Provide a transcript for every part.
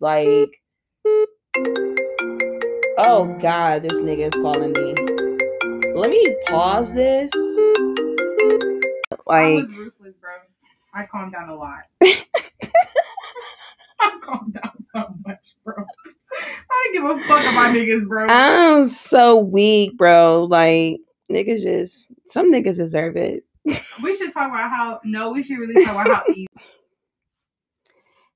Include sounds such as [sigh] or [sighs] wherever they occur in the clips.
Like, oh god, this nigga is calling me. Let me pause this. I Like, was ruthless, bro. I calmed down a lot. [laughs] [laughs] I calmed down so much, bro. I give a fuck about niggas, bro. I'm so weak, bro. Like, niggas just some niggas deserve it. [laughs] we should talk about how. No, we should really talk about how easy.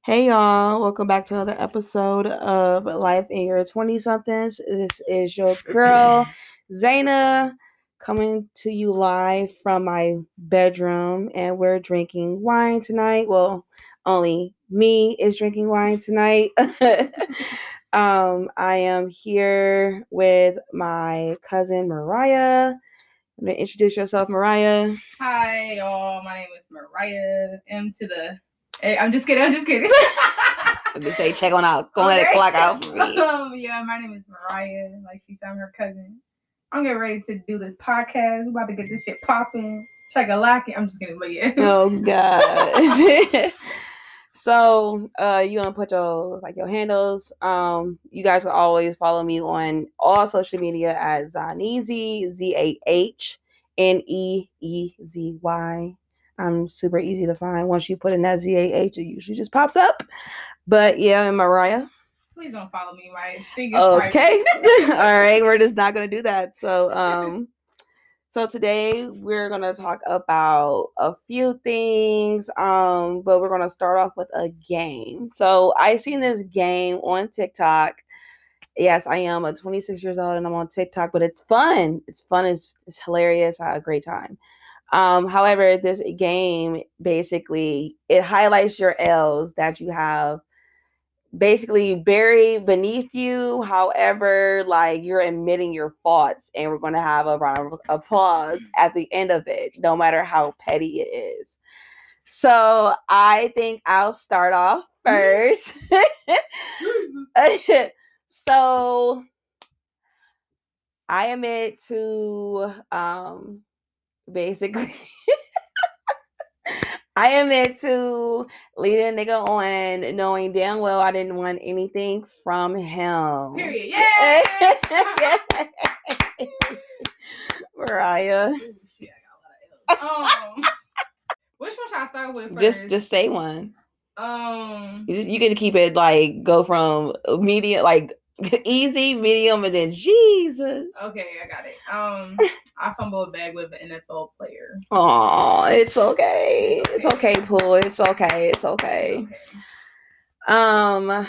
Hey y'all, welcome back to another episode of Life in Your 20 somethings. This is your girl, Zaina, coming to you live from my bedroom, and we're drinking wine tonight. Well, only me is drinking wine tonight. [laughs] um, I am here with my cousin Mariah. I'm gonna introduce yourself, Mariah. Hi, y'all. My name is Mariah. M to the. Hey, I'm just kidding. I'm just kidding. [laughs] I'm gonna say check on out. Go ahead and Okay. clock out for me. Um, [laughs] yeah, my name is Mariah. Like she said, I'm her cousin. I'm getting ready to do this podcast. We're about to get this shit popping. Check a lock I'm just kidding, but yeah. Oh [laughs] god. so uh you wanna put your like your handles. Um you guys can always follow me on all social media at Zaneezy, Z A H N E E Z Y. I'm super easy to find. Once you put in that Z A H, it usually just pops up. But yeah, and Mariah. Please don't follow me. My thing. Okay. [laughs] [laughs] All right, we're just not gonna do that. So um so today we're gonna talk about a few things. Um, but we're gonna start off with a game. So I seen this game on TikTok. Yes, I am a 26 years old and I'm on TikTok, but it's fun. It's fun, it's, it's hilarious. I had a great time. Um, however, this game basically it highlights your L's that you have basically buried beneath you. However, like you're admitting your faults, and we're going to have a round of applause at the end of it, no matter how petty it is. So I think I'll start off first. [laughs] so I admit to um basically [laughs] I admit to leading a nigga on knowing damn well I didn't want anything from him. Period. [laughs] Yeah. Mariah. Ooh, shit, I got a lot of L's. Um, which one should I start with first? Just just say one. um. You just you can keep it like go from medium like [laughs] easy, medium, and then Jesus. Okay, I got it. Um, [laughs] I fumbled a bag with an NFL player. Oh, it's okay. It's okay, Pooh. It's okay. It's okay. Okay. Um,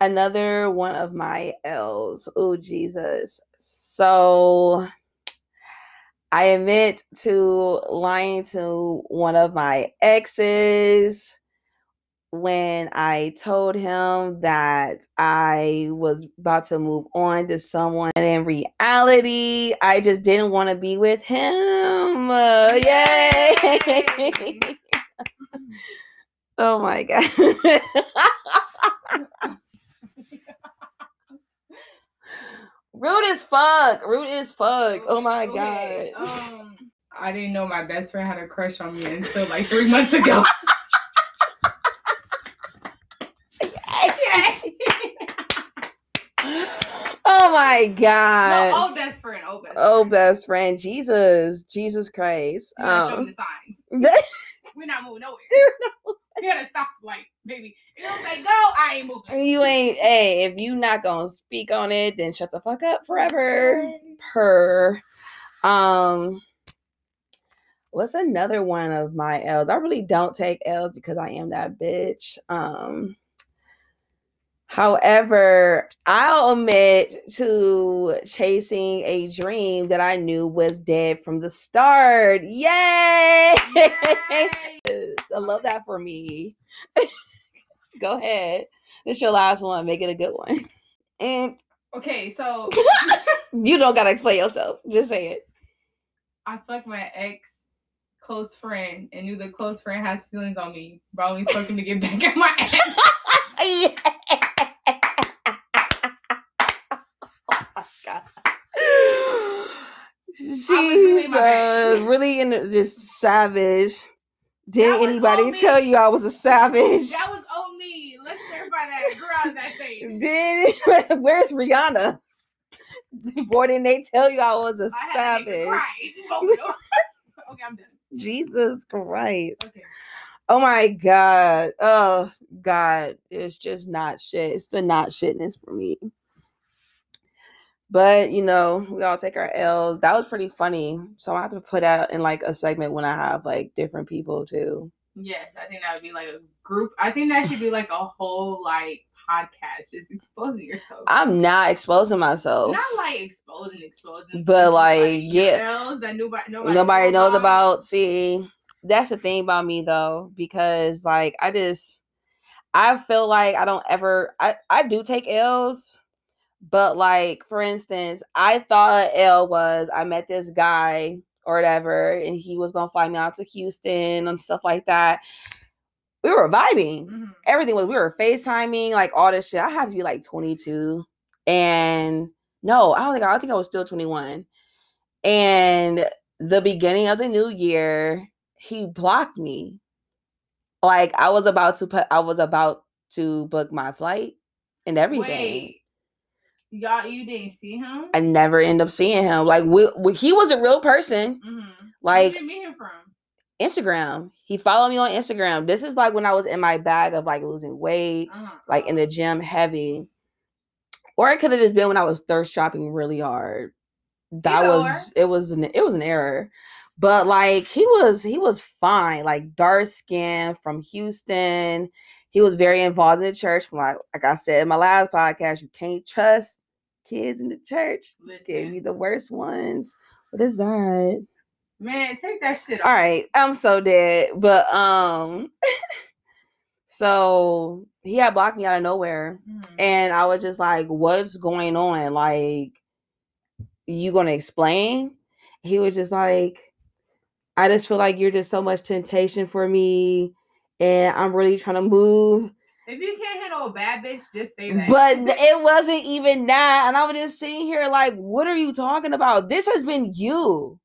another one of my L's. Oh Jesus. So I admit to lying to one of my exes when I told him that I was about to move on to someone. And in reality, I just didn't want to be with him. [laughs] Uh, yay! Yay! [laughs] oh my God. [laughs] Rude as fuck. Rude as fuck. Oh my Okay, god. Um, I didn't know my best friend had a crush on me until like three months ago. Oh my no, god. old best friend, old best. Oh, friend. best friend. Jesus. Jesus Christ. You gotta show them Um, the signs. [laughs] We're not moving nowhere. You gotta stop light, baby. You don't say go, I ain't moving. you ain't, hey, if you not gonna speak on it, then shut the fuck up forever. Per. Um, what's another one of my L's? I really don't take L's because I am that bitch. Um, however, I'll admit to chasing a dream that I knew was dead from the start. Yay! Yay! [laughs] I love that for me. [laughs] Go ahead. It's your last one. Make it a good one. And Okay, so [laughs] you don't gotta explain yourself. Just say it. I fucked my ex close friend and knew the close friend has feelings on me, but only fucking to get back at my ex. Yeah. oh my god. really She's uh, really in just savage. Didn't That anybody on me. tell you I was a savage? That was on me. Let's clarify that. Girl, around that stage. Did [laughs] where's Rihanna? [laughs] Boy, didn't they tell you I was a I had to make savage? [laughs] Oh, okay, I'm done. Jesus Christ. Okay. Oh my God. Oh God. It's just not shit. It's the not shitness for me. But you know, we all take our L's. That was pretty funny. So I have to put that in like a segment when I have like different people too. Yes, I think that would be like a group. I think that should be like a whole like podcast, just exposing yourself. I'm not exposing myself. Not like exposing, exposing, But, like, your yeah. L's that nobody, nobody, nobody knows about. about see that's the thing about me though because like i just i feel like i don't ever i i do take l's but like for instance i thought L was i met this guy or whatever and he was gonna fly me out to houston and stuff like that we were vibing Mhm. everything was we were FaceTiming, like all this shit. I had to be like 22. And no, I don't think I think I was still 21. And the beginning of the new year, he blocked me. Like I was about to put I was about to book my flight and everything. Wait, y'all, you didn't see him? I never end up seeing him. Like we, we, he was a real person. mm-hmm. Like Where did you meet him from? Instagram. He followed me on Instagram. This is like when I was in my bag of like losing weight. Uh-huh. like in the gym heavy. Or it could have just been when I was thirst shopping really hard. That Either was or. it was an it was an error. But like he was he was fine, like dark skin from Houston. He was very involved in the church. Like like I said in my last podcast, you can't trust kids in the church. Gave me the worst ones. What is that? man, take that shit off. All right, I'm so dead. But um [laughs] so he had blocked me out of nowhere. Mhm. And I was just like, what's going on? Like, you gonna explain? He was just like, I just feel like you're just so much temptation for me. And I'm really trying to move. If you can't handle a bad bitch, just say that. But it wasn't even that. And I was just sitting here like, what are you talking about? This has been you.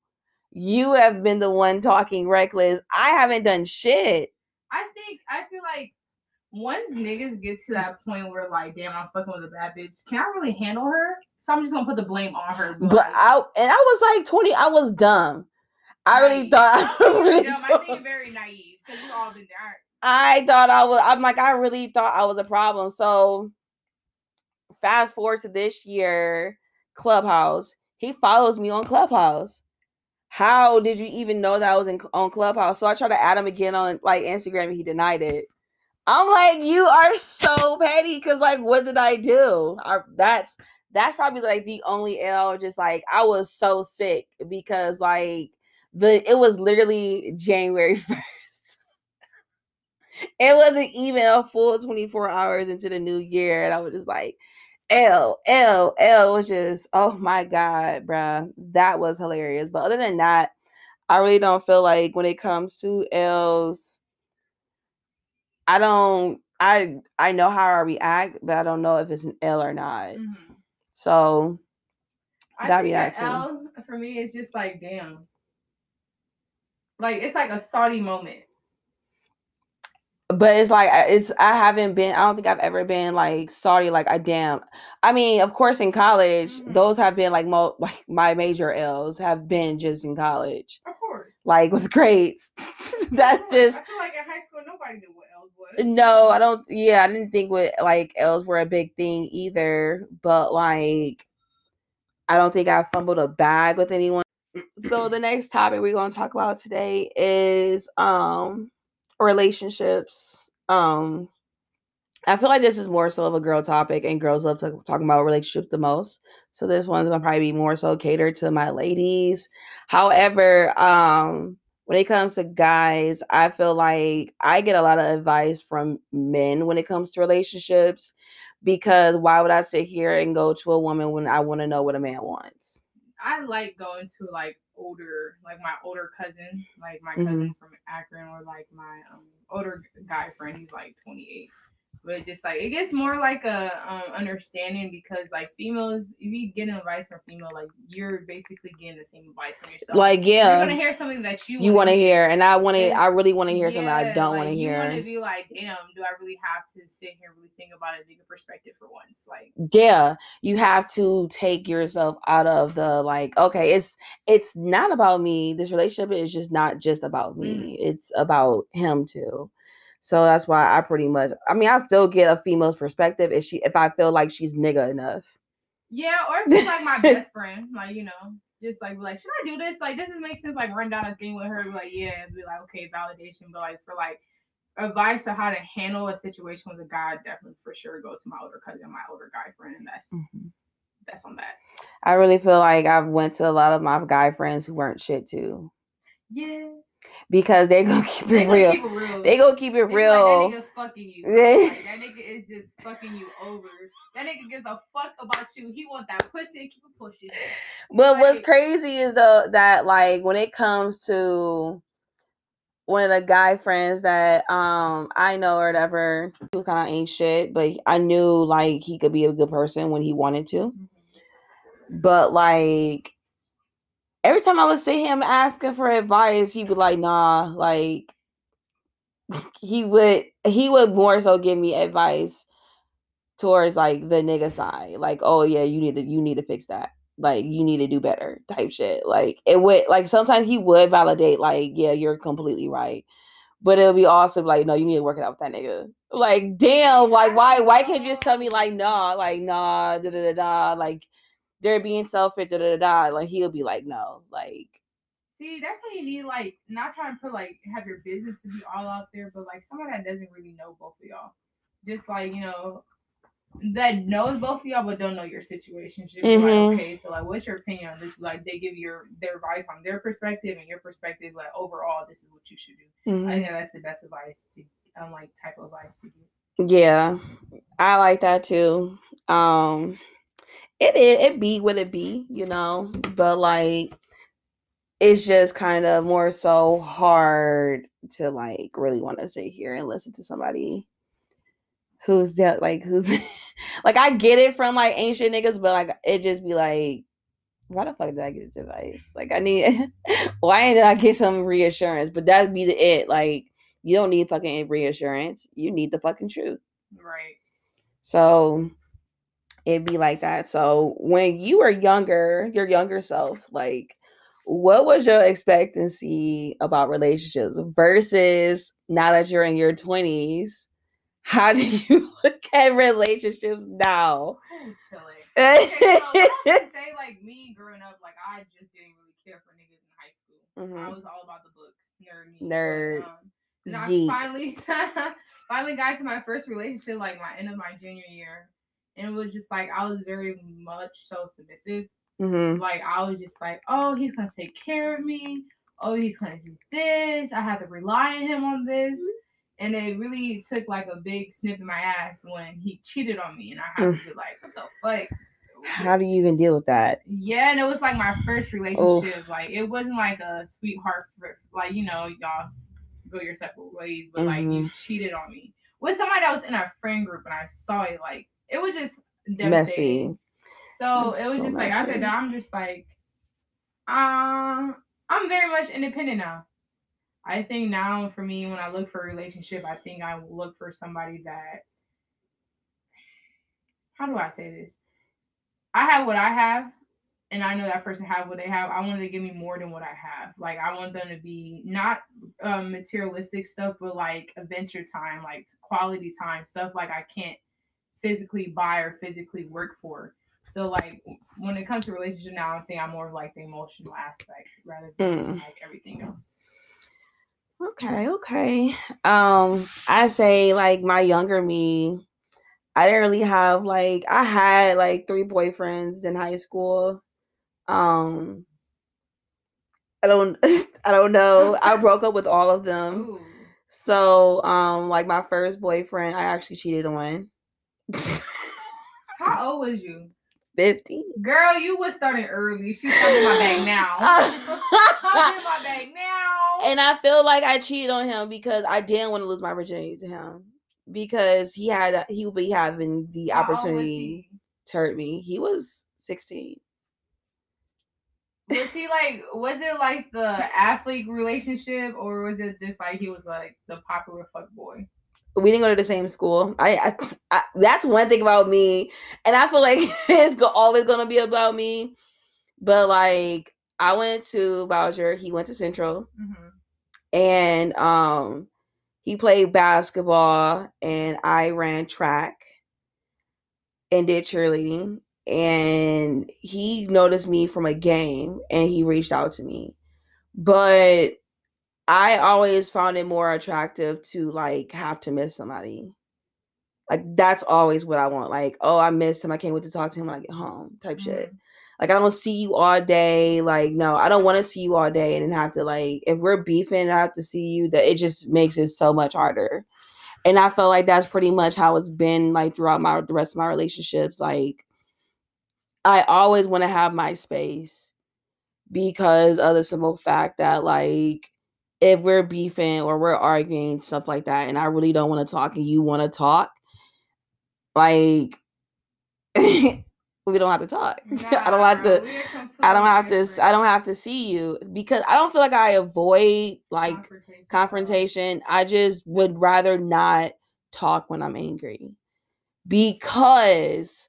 You have been the one talking reckless. I haven't done shit. I think I feel like once niggas get to that point where like, damn, I'm fucking with a bad bitch, can I really handle her? So I'm just gonna put the blame on her. But like, I and I was like 20, I was dumb. I really thought [laughs] I really dumb. I think very naive because we've all been there. I thought I was. I'm like, I really thought I was a problem. So, fast forward to this year, Clubhouse. He follows me on Clubhouse. How did you even know that I was in on Clubhouse? So I tried to add him again on like Instagram, and he denied it. I'm like, you are so petty. Because like, what did I do? I, that's that's probably like the only L. Just like I was so sick because like the it was literally January [laughs] first. It wasn't even a full 24 hours into the new year, and I was just like, L L L was just oh my god, bruh, that was hilarious. But other than that, I really don't feel like when it comes to L's, I don't. I I know how I react, but I don't know if it's an L or not. Mhm. So I That'd be that too. L for me is just like damn. Like it's like a salty moment. But it's like it's I haven't been I don't think I've ever been like sorry like I damn I mean of course in college Mhm. those have been like mo [laughs] like my major L's have been just in college Of course. like with grades [laughs] [laughs] that's just I feel like in high school nobody knew what L's was. no I don't yeah I didn't think what like L's were a big thing either but like I don't think I fumbled a bag with anyone so the next topic we're going to talk about today is um relationships um i feel like this is more so of a girl topic and girls love to talking about relationships the most so this one's gonna probably be more so catered to my ladies. However um when it comes to guys i feel like i get a lot of advice from men when it comes to relationships because why would i sit here and go to a woman when i want to know what a man wants? I like going to like older, like my older cousin, like my Mhm. cousin from Akron, or like my um older guy friend. He's like 28. But just like it gets more like a um, understanding because like females, if you get advice from female, like you're basically getting the same advice from yourself. Like yeah, you're gonna hear something that you you want to hear, and I want to. I really want to hear something I don't like, want to hear. You want to be like, damn, do I really have to sit here and really think about a nigga perspective for once? Like, Yeah, you have to take yourself out of the like. Okay, it's it's not about me. This relationship is just not just about me. It's about him too. So that's why I pretty much. I mean, I still get a female's perspective if she if I feel like she's nigga enough. yeah, or if it's like my [laughs] best friend, like you know, just like be like, should I do this? Like, this is make sense. Like, run down a thing with her, be like, yeah, be like, okay, validation, but like for like advice on how to handle a situation with a guy, definitely for sure go to my older cousin, my older guy friend, and that's mm-hmm. that's on that. I really feel like I've went to a lot of my guy friends who weren't shit too Yeah, because they gonna keep they it gonna real. keep it real. They gonna keep it They real. Like, that nigga fucking you. Like, that nigga is just fucking you over. That nigga gives a fuck about you. He want that pussy and keep it pushing. But what's crazy is though that like when it comes to one of the guy friends that um I know or whatever, he was kind of ain't shit, but I knew like he could be a good person when he wanted to. But like every time I would see him asking for advice, he'd be like, "Nah," like he would he would more so give me advice towards like the nigga side, like, "Oh yeah, you need to you need to fix that." Like you need to do better type shit. Like it would like sometimes he would validate like, yeah, you're completely right. But it'll be also like, no, you need to work it out with that nigga. Like, damn, like why why can't you just tell me like nah, like nah, da da da da, like they're being selfish, da da da da. Like he'll be like, no, like See, that's why you need like not trying to put like have your business to be all out there, but like someone that doesn't really know both of y'all. Just like, you know, that knows both of y'all but don't know your situation. Should be Mhm. like, okay, so like what's your opinion on this? Like they give your their advice on their perspective and your perspective, like overall this is what you should do. mhm. I think that's the best advice to um like type of advice to give. Yeah, I like that too. Um, it it it be what it be, you know, but like it's just kind of more so hard to like really want to sit here and listen to somebody who's that like who's [laughs] like I get it from like ancient niggas, but like it just be like, why the fuck did I get this advice? Like I need [laughs] why did I get some reassurance? But that'd be the it. Like you don't need fucking reassurance. You need the fucking truth. Right. So it'd be like that. So when you were younger, your younger self, like what was your expectancy about relationships versus now that you're in your 20s? How [laughs] do you look at relationships now? [laughs] Okay, so I say like me growing up, like I just didn't really care for niggas in high school. I Mhm. was all about the books, nerd. me, but, Nerd. um, then I finally, [laughs] finally got to my first relationship, like my end of my junior year, and it was just like I was very much so submissive. Mhm. Like I was just like, oh, he's gonna take care of me. Oh, he's gonna do this. I had to rely on him on this. Mm-hmm. And it really took like a big snip in my ass when he cheated on me, and I had to mm. be like, what the fuck? How do you even deal with that? Yeah, and it was like my first relationship. Like it wasn't like a sweetheart, like you know, y'all go your separate ways, but like you mm-hmm. cheated on me with somebody that was in our friend group, and I saw it. Like it was just. Messy. So That's it was so just like after messy. that, I'm just like, um, I'm very much independent now. I think now for me, when I look for a relationship, I think I will look for somebody that. How do I say this? I have what I have, and I know that person have what they have. I want them to give me more than what I have. Like I want them to be not um, materialistic stuff, but like adventure time, like quality time, stuff like I can't physically buy or physically work for. So like when it comes to relationship now, I think I'm more of like the emotional aspect rather than Mm. like everything else. Okay, okay. Um, I say like my younger me, I didn't really have like I had like three boyfriends in high school. Um I don't [laughs] I don't know. I [laughs] broke up with all of them. Ooh. So, um like my first boyfriend I actually cheated on. How old was you? 50. Girl, you was starting early. She's coming my bag now. In my bag now. and I feel like I cheated on him because I didn't want to lose my virginity to him. because he had he would be having the How opportunity to hurt me. He was 16. Was he like? Was it like the athlete relationship, or was it just like he was like the popular fuck boy? We didn't go to the same school. I, I, I that's one thing about me, and I feel like [laughs] it's always gonna be about me. But like, I went to Bowsher. He went to Central. Mm-hmm. and um he played basketball and I ran track and did cheerleading and he noticed me from a game and he reached out to me but I always found it more attractive to like have to miss somebody like that's always what I want like oh I missed him I can't wait to talk to him when I get home type shit mm-hmm. like I don't see you all day. Like no, I don't want to see you all day and then have to like if we're beefing, and I have to see you. That it just makes it so much harder. And I feel like that's pretty much how it's been like throughout my the rest of my relationships. Like I always want to have my space because of the simple fact that like if we're beefing or we're arguing stuff like that, and I really don't want to talk and you want to talk, like [laughs] we don't have to talk. [laughs] I don't have to. I don't have to. I don't have to see you because I don't feel like I avoid like confrontation. I just would rather not talk when I'm angry because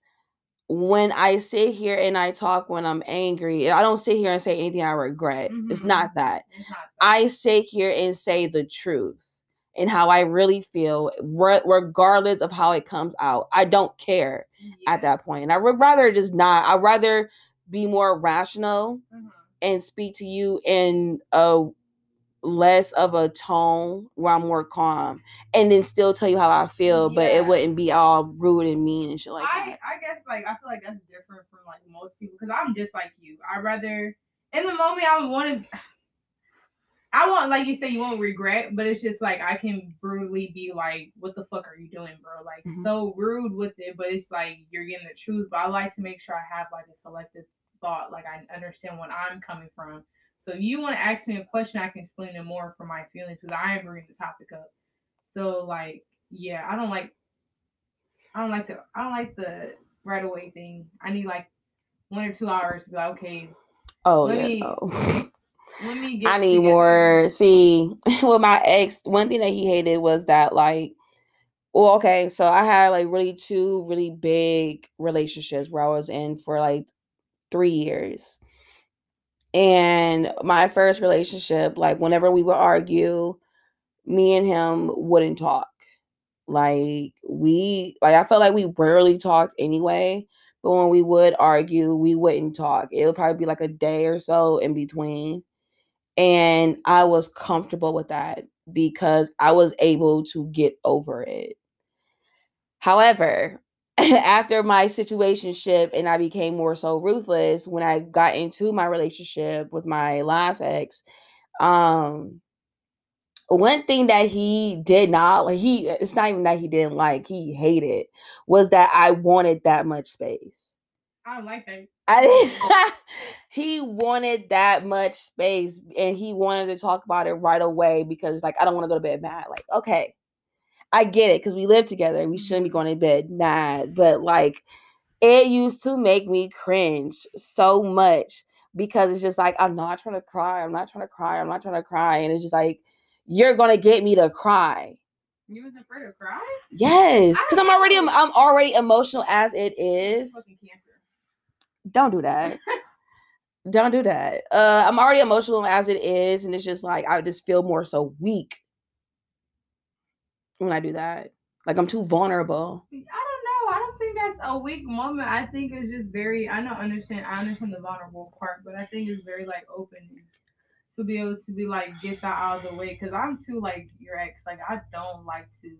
when I sit here and I talk when I'm angry, I don't sit here and say anything I regret. It's Mhm. not that. It's not that. I sit here and say the truth and how I really feel, re- regardless of how it comes out. I don't care Yeah. at that point. And I would rather just not. I'd rather be more rational Mhm. and speak to you in a less of a tone where I'm more calm and then still tell you how I feel, but it wouldn't be all rude and mean and shit like I, that. I guess like I feel like that's different from like most people because I'm just like you. I rather in the moment I would want to. [sighs] I want like you say you won't regret, but it's just like I can brutally be like, "What the fuck are you doing, bro?" Like Mhm. so rude with it, but it's like you're getting the truth. But I like to make sure I have like a collective thought, like I understand what I'm coming from. So you want to ask me a question, I can explain it more for my feelings because I am bringing the topic up. So like, yeah, I don't like I don't like the I don't like the right away thing. I need like one or two hours to be like, okay, Oh let yeah. me- no. [laughs] let me [laughs] get I need together. more. See, [laughs] with my ex, one thing that he hated was that like, well, okay, so I had like really two really big relationships where I was in for like three years. And my first relationship, like whenever we would argue, me and him wouldn't talk. Like we like I felt like we rarely talked anyway. But when we would argue, we wouldn't talk. It would probably be like a day or so in between. And I was comfortable with that because I was able to get over it. However, [laughs] after my situationship and I became more so ruthless when I got into my relationship with my last ex, um one thing that he did not like he it's not even that he didn't like, he hated was that I wanted that much space. I don't like that. I [laughs] he wanted that much space and he wanted to talk about it right away because like I don't want to go to bed mad. Like, okay, I get it because we live together. We shouldn't be Mhm. going to bed mad. But like it used to make me cringe so much because it's just like I'm not trying to cry. I'm not trying to cry. I'm not trying to cry. And it's just like you're gonna get me to cry. You was afraid to cry? Yes, because I'm already know. I'm already emotional as it is. Don't do that. don't do that. Uh, I'm already emotional as it is, and it's just like I just feel more so weak when I do that. Like I'm too vulnerable. I don't know. I don't think that's a weak moment. I think it's just very. I don't understand. I understand the vulnerable part, but I think it's very like open to be able to be like get that out of the way. Because I'm too like your ex. Like I don't like to.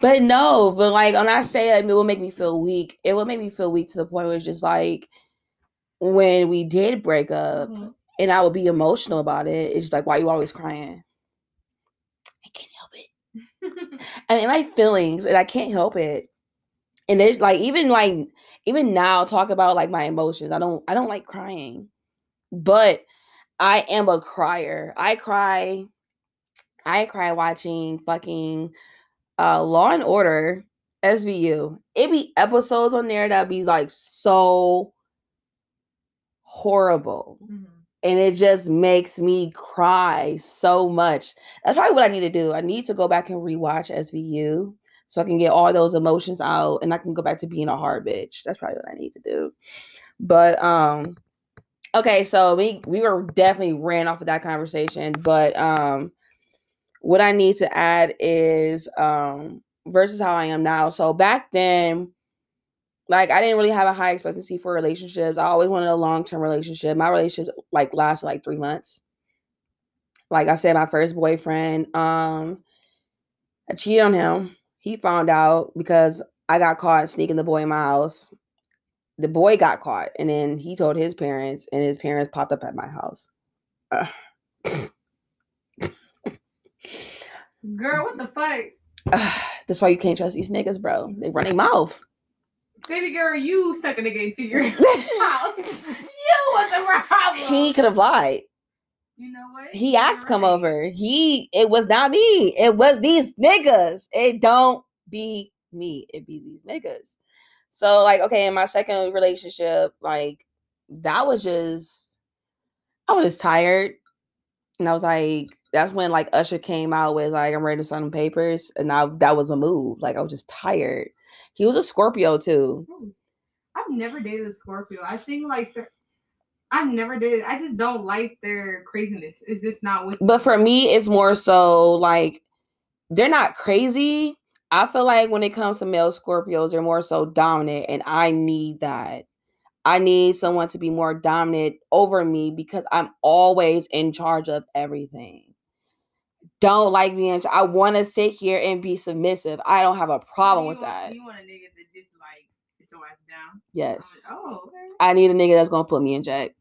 But no, but like when I say it, it will make me feel weak. It will make me feel weak to the point where it's just like when we did break up, Mhm. and I would be emotional about it. It's like, why you always crying? I can't help it. I mean, my feelings, and I can't help it. And it's like even like even now, talk about like my emotions. I don't I don't like crying, but I am a crier. I cry. I cry watching fucking uh Law and Order SVU. It be episodes on there that be like so horrible. Mhm. And it just makes me cry so much. That's probably what I need to do. I need to go back and rewatch SVU so I can get all those emotions out and I can go back to being a hard bitch. That's probably what I need to do. But um okay, so we we were definitely ran off of that conversation, but um what I need to add is um versus how I am now. So back then like I didn't really have a high expectancy for relationships. I always wanted a long-term relationship. My relationship like lasted like 3 months. Like I said my first boyfriend um I cheated on him. He found out because I got caught sneaking the boy in my house. The boy got caught and then he told his parents and his parents popped up at my house. Girl, what the fuck? [sighs] That's why you can't trust these niggas, bro. They run their mouth. Baby girl, you stuck a nigga into your house. you was the problem. He could have lied. you know what? He You're asked come over. He it was not me. It was these niggas. It don't be me. It be these niggas. So like okay, in my second relationship, like that was just I was just tired. And I was like, that's when like Usher came out with like I'm ready to sign papers. And I that was a move. Like I was just tired. He was a Scorpio too. Oh, I've never dated a Scorpio. I think like I've never dated. I just don't like their craziness. It's just not with. But for me, it's more so like they're not crazy. I feel like when it comes to male Scorpios, they're more so dominant, and I need that. I need someone to be more dominant over me because I'm always in charge of everything. Don't like being. I want to sit here and be submissive. I don't have a problem with want, that. You want a nigga that just like sit your ass down. Yes, Oh, okay. I need a nigga that's gonna put me in check.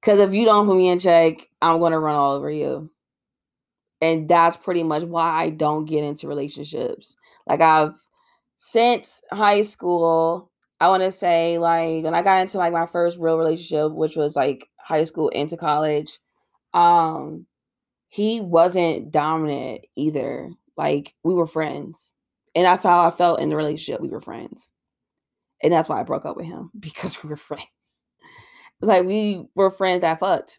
Because if you don't put me in check, I'm gonna run all over you. And that's pretty much why I don't get into relationships. Like I've since high school, I want to say like when I got into like my first real relationship, which was like high school into college, um, he wasn't dominant either. Like we were friends. And that's how I felt in the relationship. We were friends. And that's why I broke up with him [laughs] because we were friends. Like we were friends that fucked.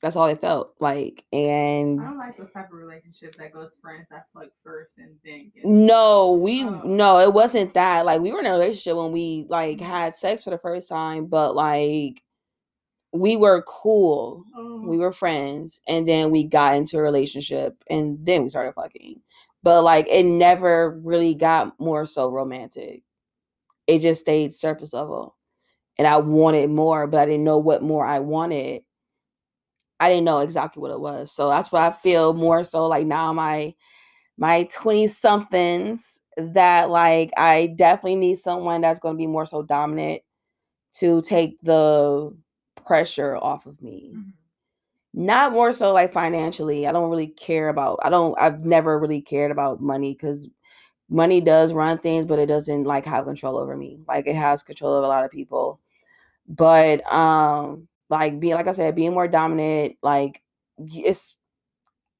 That's all it felt like. And I don't like those type of relationship that goes friends that fuck first and then. no, we Oh. no, it wasn't that. Like we were in a relationship when we like had sex for the first time, but like we were cool. Oh. We mm-hmm. were friends, and then we got into a relationship, and then we started fucking. But like it never really got more so romantic. It just stayed surface level. And I wanted more, but I didn't know what more I wanted. I didn't know exactly what it was. So that's why I feel more so like now my my 20 somethings that like I definitely need someone that's going to be more so dominant to take the pressure off of me. Mhm. Not more so like financially. I don't really care about I don't I've never really cared about money cuz money does run things but it doesn't like have control over me. Like it has control of a lot of people. But um like being like I said being more dominant like it's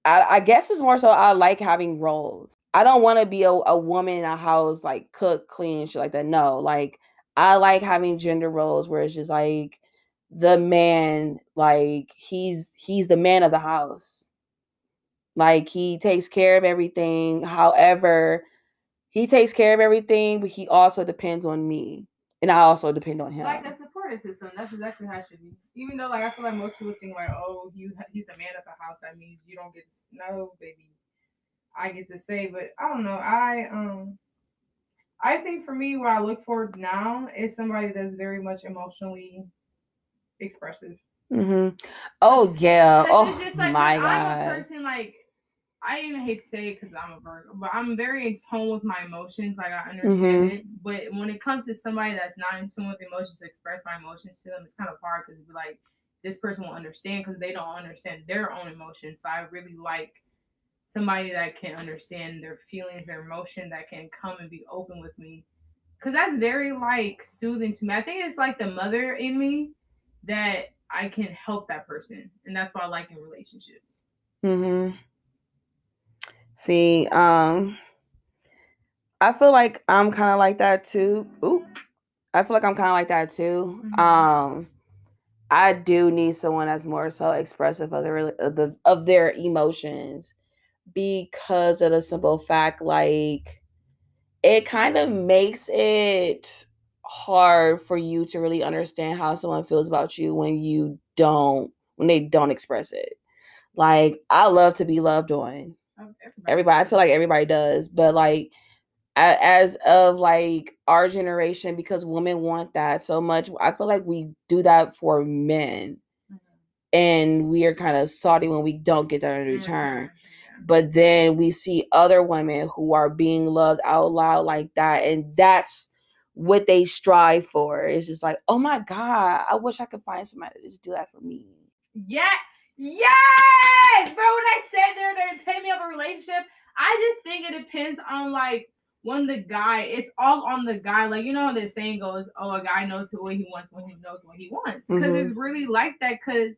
I, I guess it's more so I like having roles. I don't want to be a, a woman in a house like cook, clean, shit like that. No, like I like having gender roles where it's just like the man, like he's he's the man of the house. Like he takes care of everything. However, he takes care of everything, but he also depends on me. And I also depend on him. Like a supportive system. That's exactly how it should be. Even though, like, I feel like most people think like, oh, you he's the man of the house. That means you don't get no, baby. I get to say, but I don't know. I um, I think for me, what I look for now is somebody that's very much emotionally expressive. Mm-hmm. Oh yeah. Oh it's just like my I'm a person like I even hate to say it because I'm a Virgo, but I'm very in tune with my emotions. Like I understand Mhm. it, but when it comes to somebody that's not in tune with emotions, to express my emotions to them, it's kind of hard because like this person will understand because they don't understand their own emotions. So I really like somebody that can understand their feelings, their emotion, that can come and be open with me. Cause that's very like soothing to me. I think it's like the mother in me that I can help that person, and that's why I like in relationships. hmm See, um, I feel like I'm kind of like that too. Ooh, I feel like I'm kind of like that too. Mhm. Um, I do need someone that's more so expressive of their of the of their emotions because of the simple fact, like it kind of makes it hard for you to really understand how someone feels about you when you don't when they don't express it. Like I love to be loved on. Um, everybody i feel like everybody does but like as of like our generation because women want that so much i feel like we do that for men. Mhm. and we are kind of salty when we don't get that in return. return, but then we see other women who are being loved out loud like that and that's what they strive for it's just like oh my god i wish i could find somebody to just do that for me Yeah. Yes, bro. When I said they're the epitome of a relationship, I just think it depends on like when the guy. It's all on the guy. Like you know how the saying goes, "Oh, a guy knows what he wants when he knows what he wants." Because Mhm. it's really like that. Because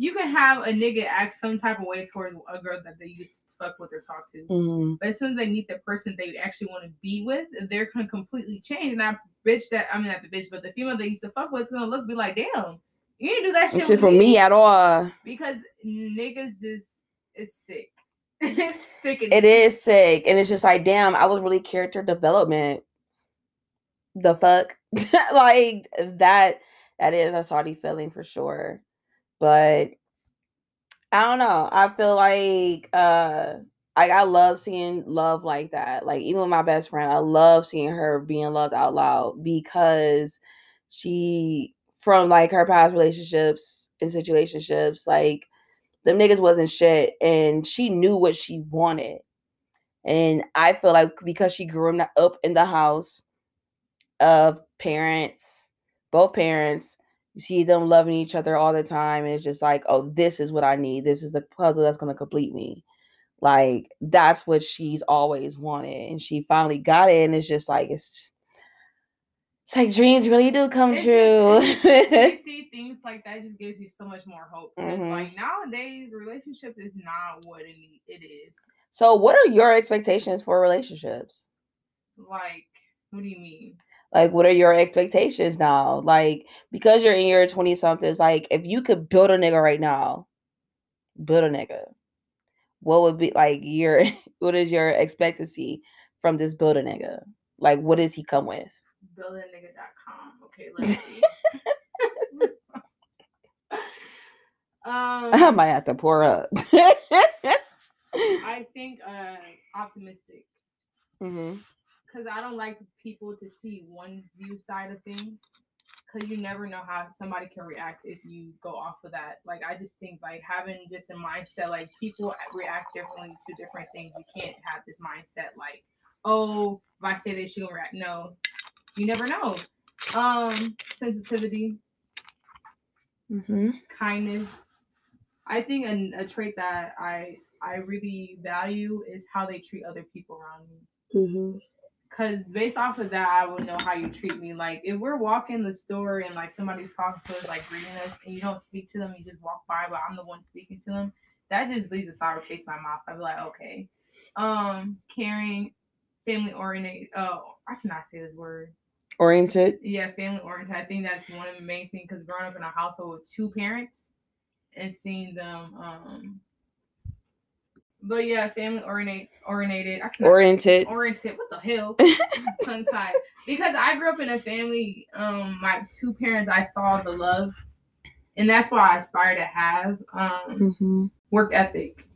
you can have a nigga act some type of way towards a girl that they used to fuck with or talk to. Mhm. But as soon as they meet the person they actually want to be with, they're gonna completely change. And that bitch that I mean not the bitch, but the female they used to fuck with is gonna look be like, damn, you didn't do that shit. For me at all because niggas just it's sick. [laughs] it's sick. It is sick, and it's just like, damn, I was really character development. The fuck, [laughs] like that. That is a salty feeling for sure, but I don't know. I feel like, uh, like I love seeing love like that. Like even with my best friend, I love seeing her being loved out loud because she, from like her past relationships and situationships, like them niggas wasn't shit and she knew what she wanted. And I feel like because she grew up in the house of parents, both parents, you see them loving each other all the time. And it's just like, oh, this is what I need. This is the puzzle that's going to complete me. Like, that's what she's always wanted. And she finally got it. And it's just like, it's, it's like dreams really do come It's true. just- it's- [laughs] see things like that just gives you so much more hope. Because Mhm. like nowadays, relationship is not what it, it is. so, what are your expectations for relationships? Like, what do you mean? Like what are your expectations now? Like because you're in your 20 somethings like if you could build a nigga right now build a nigga what would be like your [laughs] what is your expectancy from this build a nigga? Like what does he come with? Buildingnigga.com. Okay, [laughs] let's see. [laughs] i um, might have to pour up. I think uh optimistic. Hmm because I don't like people to see one view side of things because you never know how somebody can react if you go off of that. Like I just think like having just a mindset like people react differently to different things. You can't have this mindset like, oh, if I say this, she gonna react. No, you never know. Um, sensitivity, mm-hmm. kindness. I think a, a trait that I I really value is how they treat other people around me. hmm Cause based off of that, I would know how you treat me. Like if we're walking the store and like somebody's talking to us, like greeting us, and you don't speak to them, you just walk by, but I'm the one speaking to them. That just leaves a sour taste in my mouth. I'd be like, okay. Um, caring, family oriented. Oh, I cannot say this word. oriented Yeah, family oriented. I think that's one of the main things. Cause growing up in a household with two parents and seeing them, um, but yeah, family oriented. Oriented. Oriented oriented. What the hell? [laughs] tongue tied. Because I grew up in a family, um, my two parents, I saw the love, and that's why I aspire to have um hmm work ethic.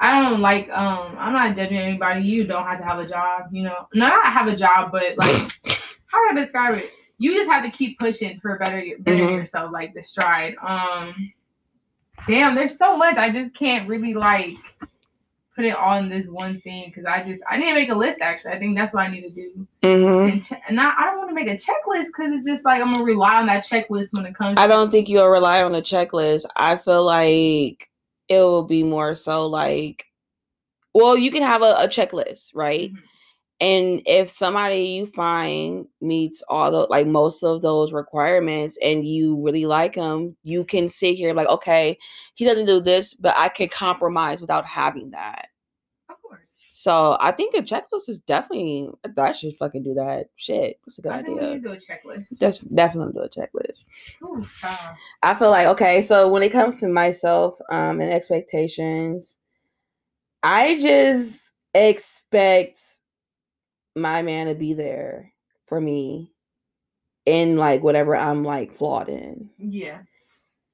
I don't like um I'm not judging anybody. You don't have to have a job, you know. Not have a job, but like [laughs] how do I describe it? You just have to keep pushing for better better Mhm. yourself, like the stride. Um damn, there's so much I just can't really like put it all in this one thing because I just I didn't make a list actually. I think that's what I need to do. Mm-hmm. And, che- and not, I don't want to make a checklist because it's just like I'm gonna rely on that checklist when it comes. I don't think you'll rely on a checklist. I feel like it will be more so like, well, you can have a, a checklist, right? Mhm. And if somebody you find meets all the like most of those requirements and you really like him, you can sit here like, okay, he doesn't do this, but I can compromise without having that. Of course. So I think a checklist is definitely that should fucking do that. Shit, that's a good I idea. do a checklist. Just definitely do a checklist. Ooh. I feel like okay, so when it comes to myself um and expectations, I just expect my man to be there for me in like whatever I'm like flawed in. Yeah.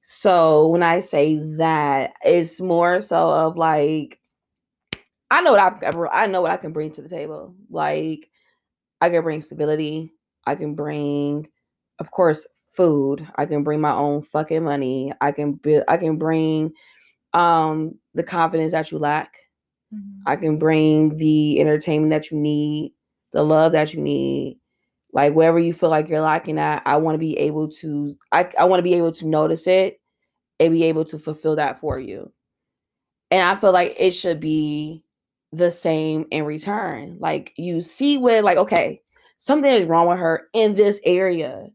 So when I say that, it's more so of like I know what I I know what I can bring to the table. Like I can bring stability. I can bring, of course, food. I can bring my own fucking money. I can build. I can bring um the confidence that you lack. Mhm. I can bring the entertainment that you need, the love that you need. Like wherever you feel like you're lacking at, I want to be able to I, I want to be able to notice it and be able to fulfill that for you. And I feel like it should be the same in return. Like you see where like okay, something is wrong with her in this area.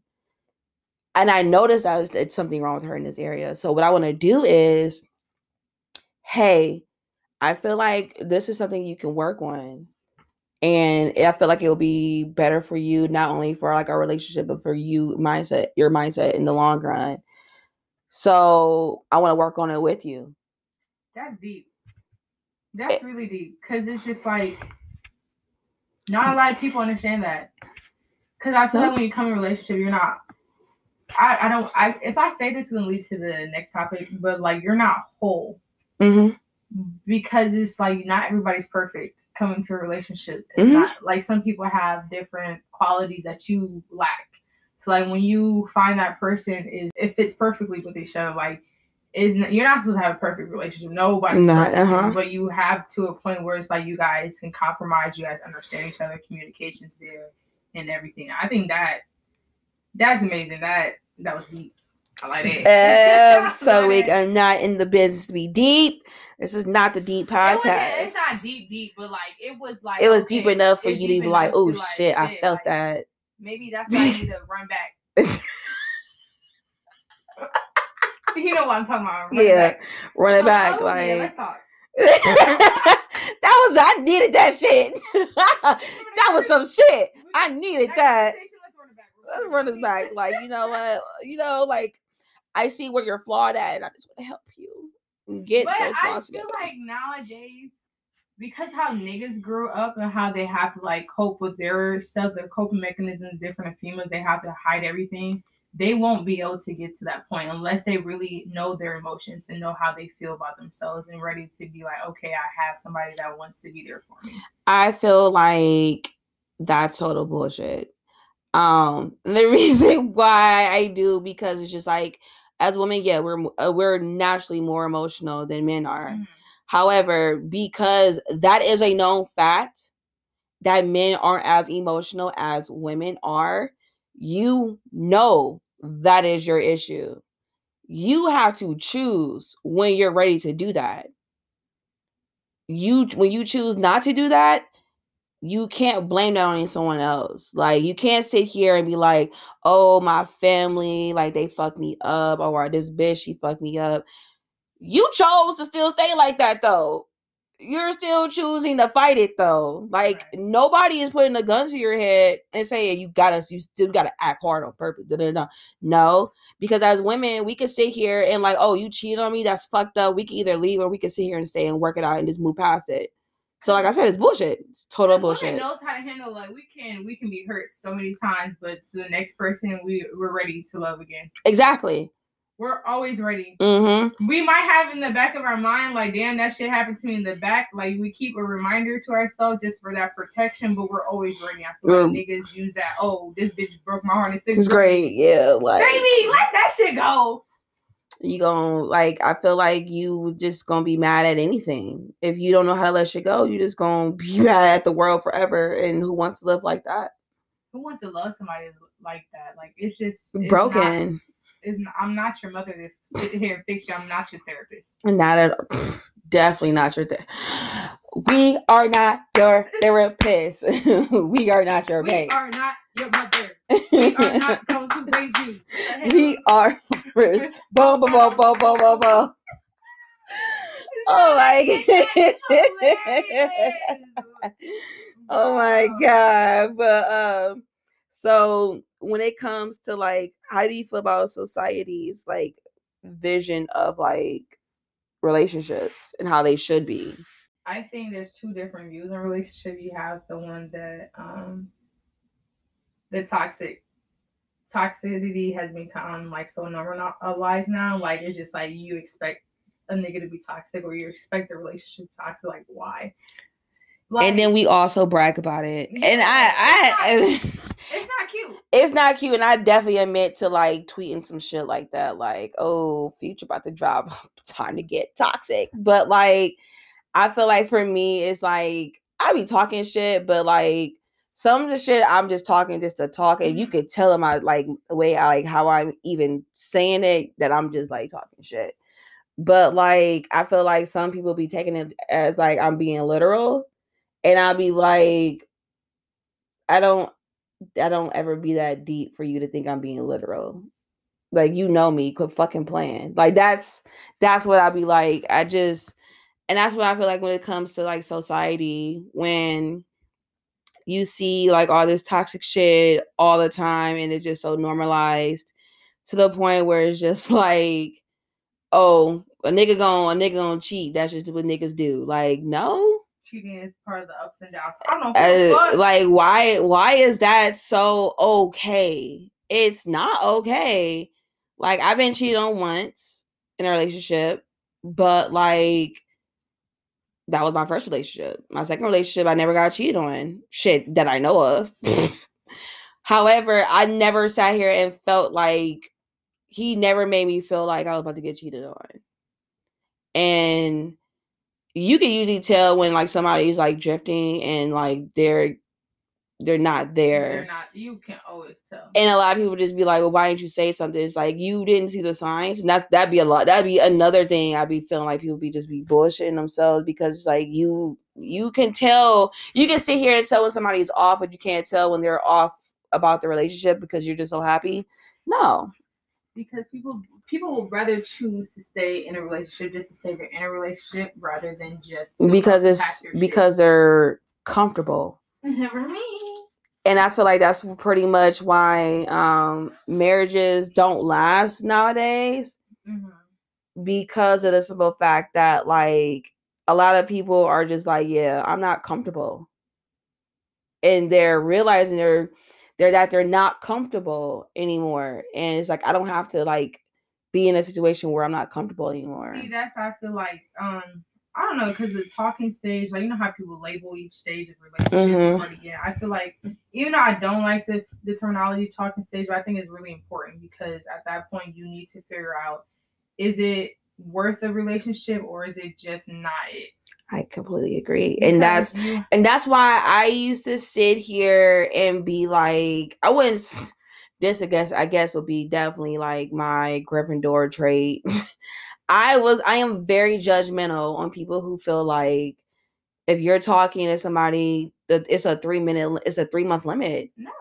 And I noticed that it's something wrong with her in this area. So what I want to do is hey, I feel like this is something you can work on. And I feel like it'll be better for you, not only for like our relationship, but for you mindset, your mindset in the long run. So I want to work on it with you. That's deep. That's really deep because it's just like not a lot of people understand that. Because I feel No. like when you come in a relationship, you're not. I, I don't. I if I say this, it's gonna lead to the next topic, but like you're not whole Mm-hmm. because it's like not everybody's perfect coming to a relationship. It's Mhm. not like some people have different qualities that you lack. So like when you find that person is it fits perfectly with each other, like is you're not supposed to have a perfect relationship. Nobody's Not- perfect, uh-huh. but you have to a point where it's like you guys can compromise, you guys understand each other, communications there, and everything. I think that that's amazing. That that was deep. I like it. Um, [laughs] so we are not in the business to be deep. This is not the deep It wasn't- podcast. it's not deep, deep, but like it was like It was okay, deep enough for you to be like, "Oh like, shit, I felt like, that." Maybe that's why I need to [laughs] run back. [laughs] you know what I'm talking about? Run Yeah, back. run it Oh, back. oh, like yeah, let's talk. that was I needed that shit. that was some shit. I needed that. Let's run it. Let's run this back. Like you know what? You know, like I see where you're flawed at, and I just want to help you get but those I flaws feel together. like nowadays, because how niggas grew up and how they have to like cope with their stuff, their coping mechanisms different than females, they have to hide everything. They won't be able to get to that point unless they really know their emotions and know how they feel about themselves and ready to be like, okay, I have somebody that wants to be there for me. I feel like that's total bullshit. Um, the [laughs] reason why I do because it's just like as women, yeah, we're uh, we're naturally more emotional than men are. Mhm. However, because that is a known fact that men aren't as emotional as women are, you know that is your issue. You have to choose when you're ready to do that. You when you choose not to do that, you can't blame that on someone else. Like you can't sit here and be like, "Oh, my family, like they fucked me up," or "This bitch, she fucked me up." You chose to still stay like that though. You're still choosing to fight it though. Like nobody is putting a gun to your head and saying you got us. you still gotta act hard on purpose. Da, da, da. No, because as women, we can sit here and like, oh, you cheated on me, that's fucked up. We can either leave or we can sit here and stay and work it out and just move past it. So, like I said, it's bullshit. It's total bullshit. knows how to handle like we can we can be hurt so many times, but to the next person we we're ready to love again. Exactly. We're always ready. Mm-hmm. We might have in the back of our mind like, damn, that shit happened to me in the back. Like we keep a reminder to ourselves just for that protection, but we're always ready. I feel like niggas use that. Oh, this bitch broke my heart in This sixth is great. Yeah, like Baby, let that shit go. You gonna like I feel like you just gonna be mad at anything. If you don't know how to let shit go, you just gonna [laughs] be mad at the world forever. And who wants to live like that? Who wants to love somebody like that? Like it's just it's Broken. Not, it's not, I'm not your mother to [laughs] sit here and fix you. I'm not your therapist. Not at all [sighs] definitely not your ther- We are not your therapist. [laughs] we are not your We mate. are not your mother. We are not [laughs] going to raise you. We are first. Boom, boom, boom, boom, boom, boom, boom. [laughs] oh my [laughs] oh my god but um so when it comes to like how do you feel about society's like vision of like relationships and how they should be I think there's two different views in relationship. You have the one that um the toxic toxicity has become like so normalized now. Like it's just like you expect a nigga to be toxic or you expect the relationship toxic. Like why? Like, and then we also brag about it. Yeah, and I, I, it's not, [laughs] it's not cute. It's not cute, and I definitely admit to like tweeting some shit like that, like, "Oh, future about to drop, [laughs] time to get toxic." But like, I feel like for me, it's like I be talking shit, but like some of the shit I'm just talking just to talk, and you mm-hmm. could tell in my like the way I like how I'm even saying it that I'm just like talking shit. But like I feel like some people be taking it as like I'm being literal, and I'll be like, I don't, I don't ever be that deep for you to think I'm being literal. Like you know me, quit fucking playing. Like that's that's what I'll be like. I just and that's what I feel like when it comes to like society, when you see like all this toxic shit all the time and it's just so normalized to the point where it's just [laughs] like, oh, a nigga going a nigga gonna cheat. That's just what niggas do. Like, no. Cheating is part of the ups and downs. I don't know. Uh, like, why why is that so okay? It's not okay. Like, I've been cheated on once in a relationship, but like that was my first relationship. My second relationship, I never got cheated on. Shit that I know of. [laughs] However, I never sat here and felt like he never made me feel like I was about to get cheated on. And you can usually tell when like somebody's like drifting and like they're they're not there. They're not. You can always tell. And a lot of people just be like, "Well, why didn't you say something?" It's like you didn't see the signs, and that that'd be a lot. That'd be another thing. I'd be feeling like people be just be bullshitting themselves because like you you can tell you can sit here and tell when somebody's off, but you can't tell when they're off about the relationship because you're just so happy. No, because people people would rather choose to stay in a relationship just to say they're in a relationship rather than just because it's because they're comfortable. Never me and I feel like that's pretty much why um, marriages don't last nowadays mm-hmm. because of the simple fact that like a lot of people are just like, yeah, I'm not comfortable, and they're realizing they're they're that they're not comfortable anymore, and it's like I don't have to like be in a situation where I'm not comfortable anymore. See, that's how I feel like um I don't know because the talking stage, like you know how people label each stage of relationship. Mm-hmm. Yeah, I feel like even though I don't like the the terminology talking stage, but I think it's really important because at that point you need to figure out is it worth a relationship or is it just not it. I completely agree. And that's you, and that's why I used to sit here and be like I wouldn't this I guess I guess would be definitely like my Gryffindor trait. [laughs] I was I am very judgmental on people who feel like if you're talking to somebody that it's a three minute it's a three month limit. No.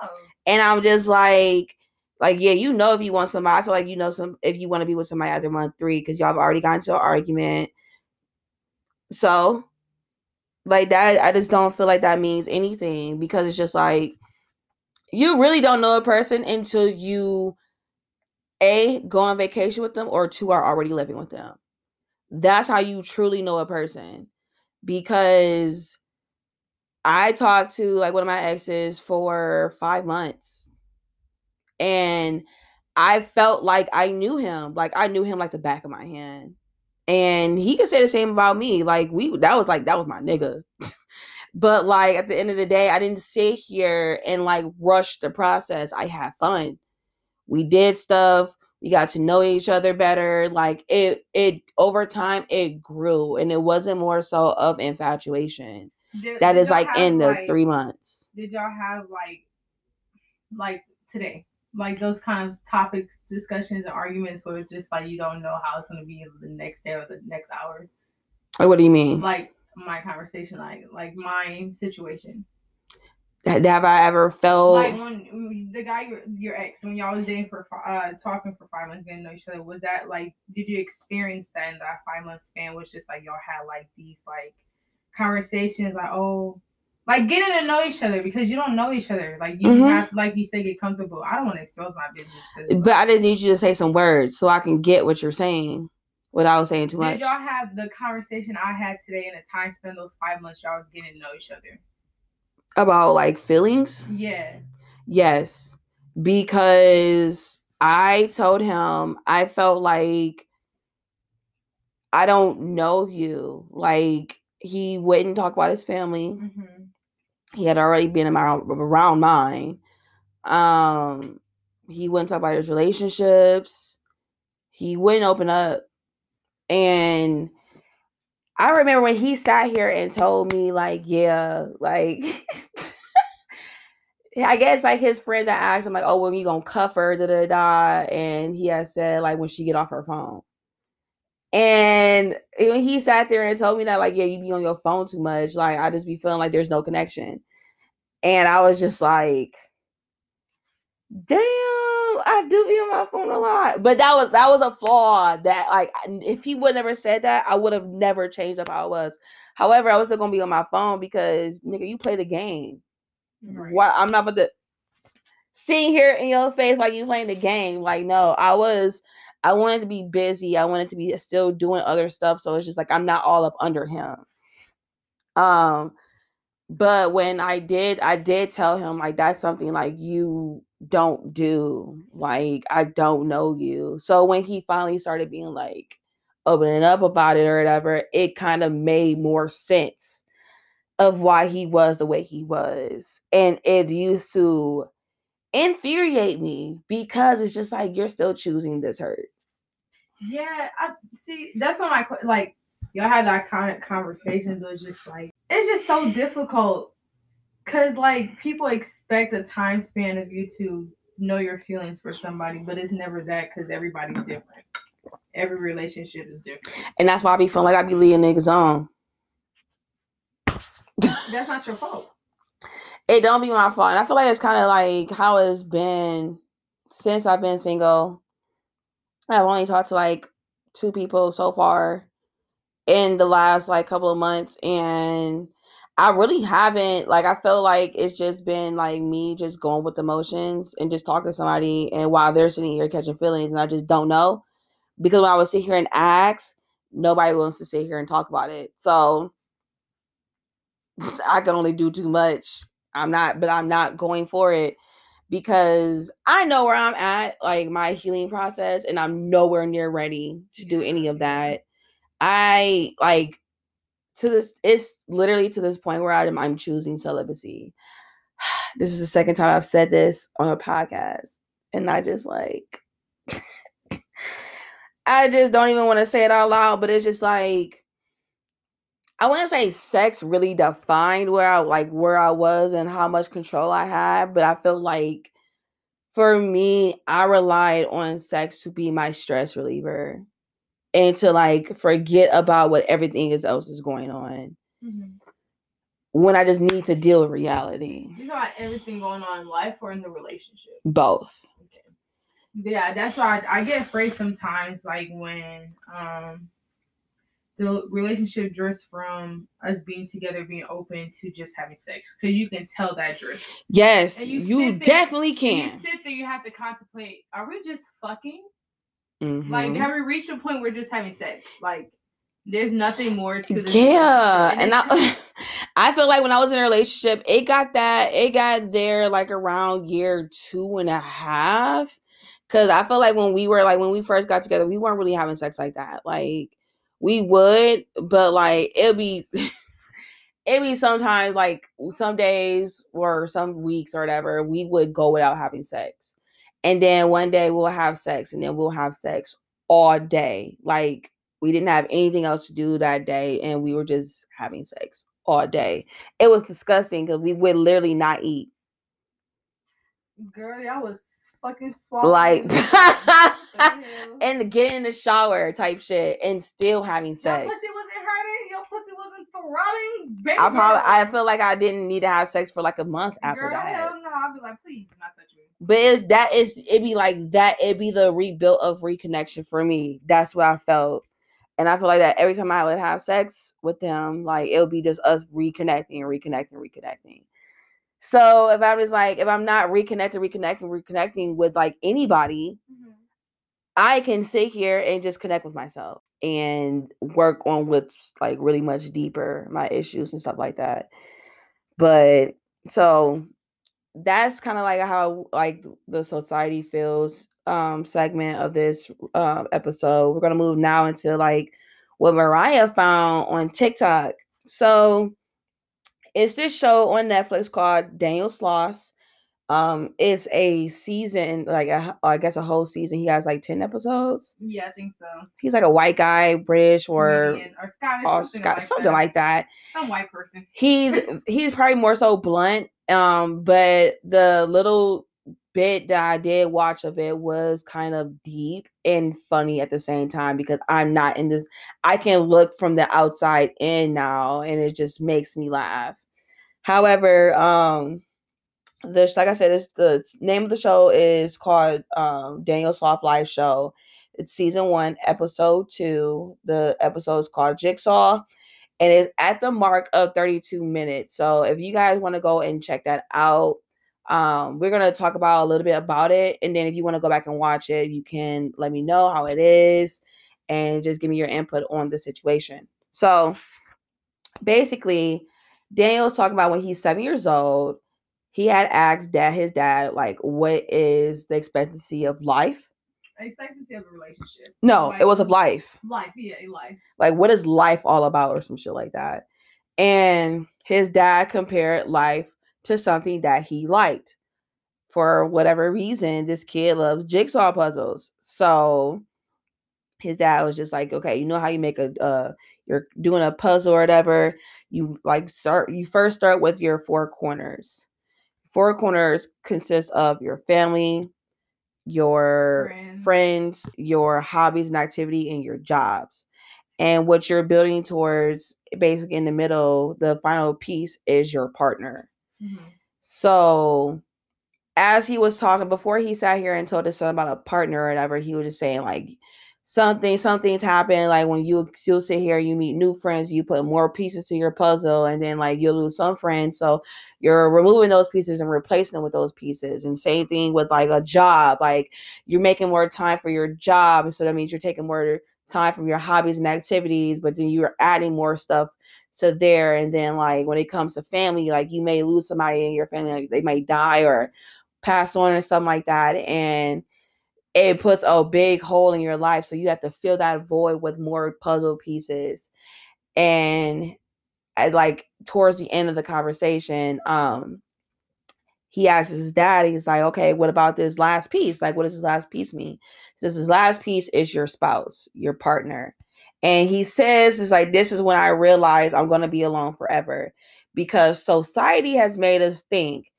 And I'm just like like yeah, you know if you want somebody, I feel like you know some if you want to be with somebody after month three because y'all have already gotten to an argument. So like that I just don't feel like that means anything because it's just like you really don't know a person until you a, go on vacation with them, or two, are already living with them. That's how you truly know a person. Because I talked to like one of my exes for five months. And I felt like I knew him. Like I knew him like the back of my hand. And he could say the same about me. Like we that was like that was my nigga. [laughs] but like at the end of the day, I didn't sit here and like rush the process. I had fun we did stuff we got to know each other better like it it over time it grew and it wasn't more so of infatuation. Did, that did is like in the like, three months. did y'all have like like today like those kind of topics discussions and arguments where it's just like you don't know how it's going to be the next day or the next hour? Like what do you mean? Like my conversation like like my situation have I ever felt like when the guy your your ex when y'all was dating for uh talking for five months getting to know each other was that like did you experience that in that five month span was just like y'all had like these like conversations like oh like getting to know each other because you don't know each other like you Mhm. have like you say get comfortable I don't want to expose my business but I just need you to say some words so I can get what you're saying without saying too much. did y'all have the conversation I had today in the time spent those five months y'all was getting to know each other About like feelings? yeah Yes. Because I told him I felt like I don't know you. Like he wouldn't talk about his family. mm-hmm. He had already been around, around mine. Um he wouldn't talk about his relationships. He wouldn't open up. And I remember when he sat here and told me, like, yeah, like [laughs] I guess like his friends that asked him, like, oh, when you gonna cuff her, da da da, and he had said like when she get off her phone. And when he sat there and told me that, like, yeah, you be on your phone too much, like I just be feeling like there's no connection. And I was just like, damn, I do be on my phone a lot. But that was that was a flaw that like if he would never said that, I would have never changed up how I was. However, I was still gonna be on my phone because nigga, you play the game. right. Why I'm not about to sit here in your face while you playing the game. Like, no, I was I wanted to be busy. I wanted to be still doing other stuff. So it's just like I'm not all up under him. Um, but when I did, I did tell him like that's something like you don't do. Like, I don't know you. So when he finally started being like opening up about it or whatever, it kind of made more sense of why he was the way he was. And it used to infuriate me because it's just like you're still choosing this hurt. Yeah, I see. That's what my like. Y'all had that kind of conversations. Was just like it's just so difficult because like people expect a time span of you to know your feelings for somebody, but it's never that because everybody's different. Every relationship is different. And that's why I be feeling like I be leading niggas on. That's not your fault. It don't be my fault. And I feel like it's kind of like how it's been since I've been single. I've only talked to like two people so far in the last like couple of months and I really haven't like I feel like it's just been like me just going with emotions and just talking to somebody and while they're sitting here catching feelings and I just don't know. Because when I would sit here and ask nobody wants to sit here and talk about it. So [laughs] I can only do too much. I'm not but I'm not going for it because I know where I'm at like my healing process and I'm nowhere near ready to do any of that. I like to this it's literally to this point where I'm, I'm choosing celibacy. [sighs] This is the second time I've said this on a podcast and I just like [laughs] I just don't even want to say it out loud, but it's just like I wouldn't say sex really defined where I like where I was and how much control I had, but I feel like for me, I relied on sex to be my stress reliever and to like forget about what everything is else is going on when I just need to deal with reality. You know everything going on in life or in the relationship. Both. Okay. Yeah, that's why I, I get afraid sometimes, like when um the relationship drifts from us being together, being open to just having sex, because you can tell that drift. Yes, And you you, there- definitely can. you sit there, you have to contemplate: Are we just fucking? Mhm. Like, have we reached a point where just having sex? Like, there's nothing more to this. yeah, relationship. and I, [laughs] I feel like when I was in a relationship, it got that it got there like around year two and a half. Cause I feel like when we were like when we first got together, we weren't really having sex like that. Like we would, but like it'd be [laughs] it'd be sometimes like some days or some weeks or whatever, we would go without having sex. And then one day we'll have sex and then we'll have sex all day. Like we didn't have anything else to do that day and we were just having sex all day. It was disgusting because we would literally not eat. girl, y'all was fucking swallowing. Like What the [laughs] hell? and getting in the shower type shit and still having Your sex. pussy wasn't hurting. Your pussy wasn't throbbing. Baby I probably. I feel like I didn't need to have sex for like a month after Girl, that. hell no. I'll be like, please not touch. But it's that is it be like that, it be the rebuild of reconnection for me. That's what I felt. And I feel like that every time I would have sex with them, like it would be just us reconnecting and reconnecting, reconnecting. So if i was like, if I'm not reconnecting, reconnecting, reconnecting with like anybody, mm-hmm. I can sit here and just connect with myself and work on what's like really much deeper, my issues and stuff like that. But so that's kind of like how like the society feels um segment of this uh, episode. We're gonna move now into like what Mariah found on TikTok. So it's this show on Netflix called Daniel Sloss. Um, it's a season, like a, I guess a whole season. He has like ten episodes. Yeah, I think so. He's like a white guy, British or or Scottish, or something, like, something that. like that. Some white person. He's [laughs] he's probably more so blunt. Um, but the little bit that I did watch of it was kind of deep and funny at the same time because I'm not in this. I can look from the outside in now, and it just makes me laugh. However, um, this like I said, it's the name of the show is called um Daniel Sloss Live Show. It's season one, episode two. The episode is called Jigsaw, and it's at the mark of 32 minutes. So if you guys want to go and check that out, um, we're gonna talk about a little bit about it, and then if you want to go back and watch it, you can let me know how it is, and just give me your input on the situation. So basically, Daniel's talking about when he's seven years old he had asked dad his dad like what is the expectancy of life Expectancy of a relationship. no Like, it was of life life. Yeah, life. like what is life all about or some shit like that and his dad compared life to something that he liked for whatever reason this kid loves jigsaw puzzles so his dad was just like okay you know how you make a uh you're doing a puzzle or whatever you like start you first start with your four corners four corners consist of your family, your Friends. friends, your hobbies and activity, and your jobs. And what you're building towards, basically in the middle, the final piece is your partner. Mhm. So, as he was talking before, he sat here and told us about a partner or whatever. He was just saying like something, something's happened. Like when you you'll sit here, you meet new friends, you put more pieces to your puzzle, and then like you'll lose some friends. So you're removing those pieces and replacing them with those pieces. And same thing with like a job, like you're making more time for your job, so that means you're taking more time from your hobbies and activities, but then you're adding more stuff to there. And then like when it comes to family, like you may lose somebody in your family, like they might die or pass on or something like that. And it puts a big hole in your life. So you have to fill that void with more puzzle pieces. And I like towards the end of the conversation, um, he asks his dad, he's like, okay, what about this last piece? Like, what does this last piece mean? He says his last piece is your spouse, your partner. And he says, it's like, this is when I realized I'm gonna be alone forever. Because society has made us think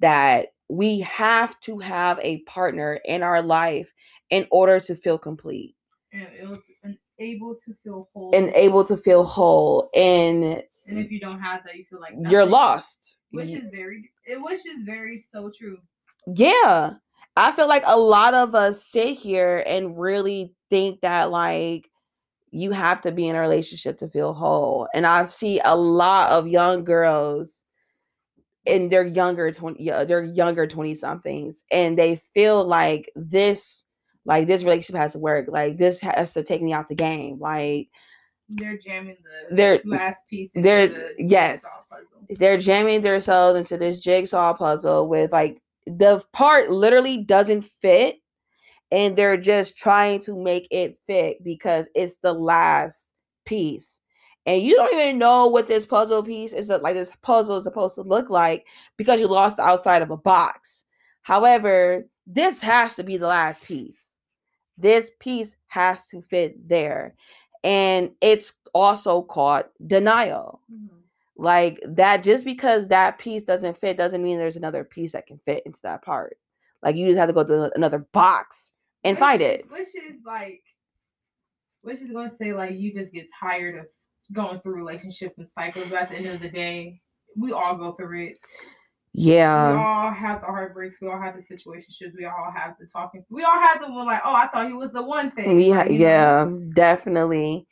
that we have to have a partner in our life in order to feel complete. And able to, and able to feel whole. and able to feel whole and And if you don't have that, you feel like you're lost. Which is very, it, which is very so true. yeah. I feel like a lot of us sit here and really think that like you have to be in a relationship to feel whole. And i see a lot of young girls in their younger 20 yeah, they're younger 20 somethings and they feel like this like this relationship has to work like this has to take me out the game like They're jamming the They're- last piece. into they're- the yes. they're jamming themselves into this jigsaw puzzle with like the part literally doesn't fit and they're just trying to make it fit because it's the last piece and you don't even know what this puzzle piece is like this puzzle is supposed to look like because you lost the outside of a box. However this has to be the last piece. This piece has to fit there and it's also called denial. Mhm. like that just because that piece doesn't fit doesn't mean there's another piece that can fit into that part. Like you just have to go to another box and Which find is- it Which is like, which is going to say like you just get tired of going through relationships and cycles, but at the end of the day, we all go through it. Yeah. We all have the heartbreaks. We all have the situationships. We all have the talking. We all have the one like, oh, I thought he was the one thing. Ha- like, you know? yeah, definitely.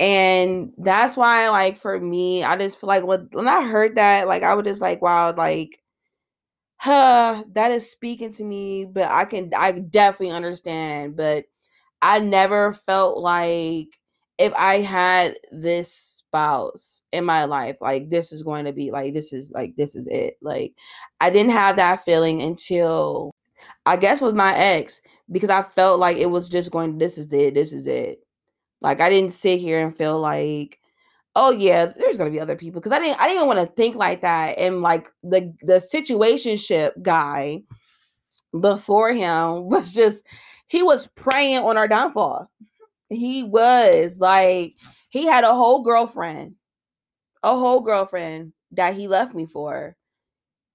And that's why, like, for me, I just feel like when, when I heard that, like, I was just like, wow, like, huh, that is speaking to me. But I can, I definitely understand. But I never felt like if I had this spouse in my life, like, this is going to be, like, this is, like, this is it. Like, I didn't have that feeling until I guess with my ex because I felt like it was just going, this is it, this is it. Like I didn't sit here and feel like, oh yeah, there's gonna be other people because I didn't I didn't even want to think like that. And like the the situationship guy before him [laughs] was just he was preying on our downfall. He was like he had a whole girlfriend, a whole girlfriend that he left me for.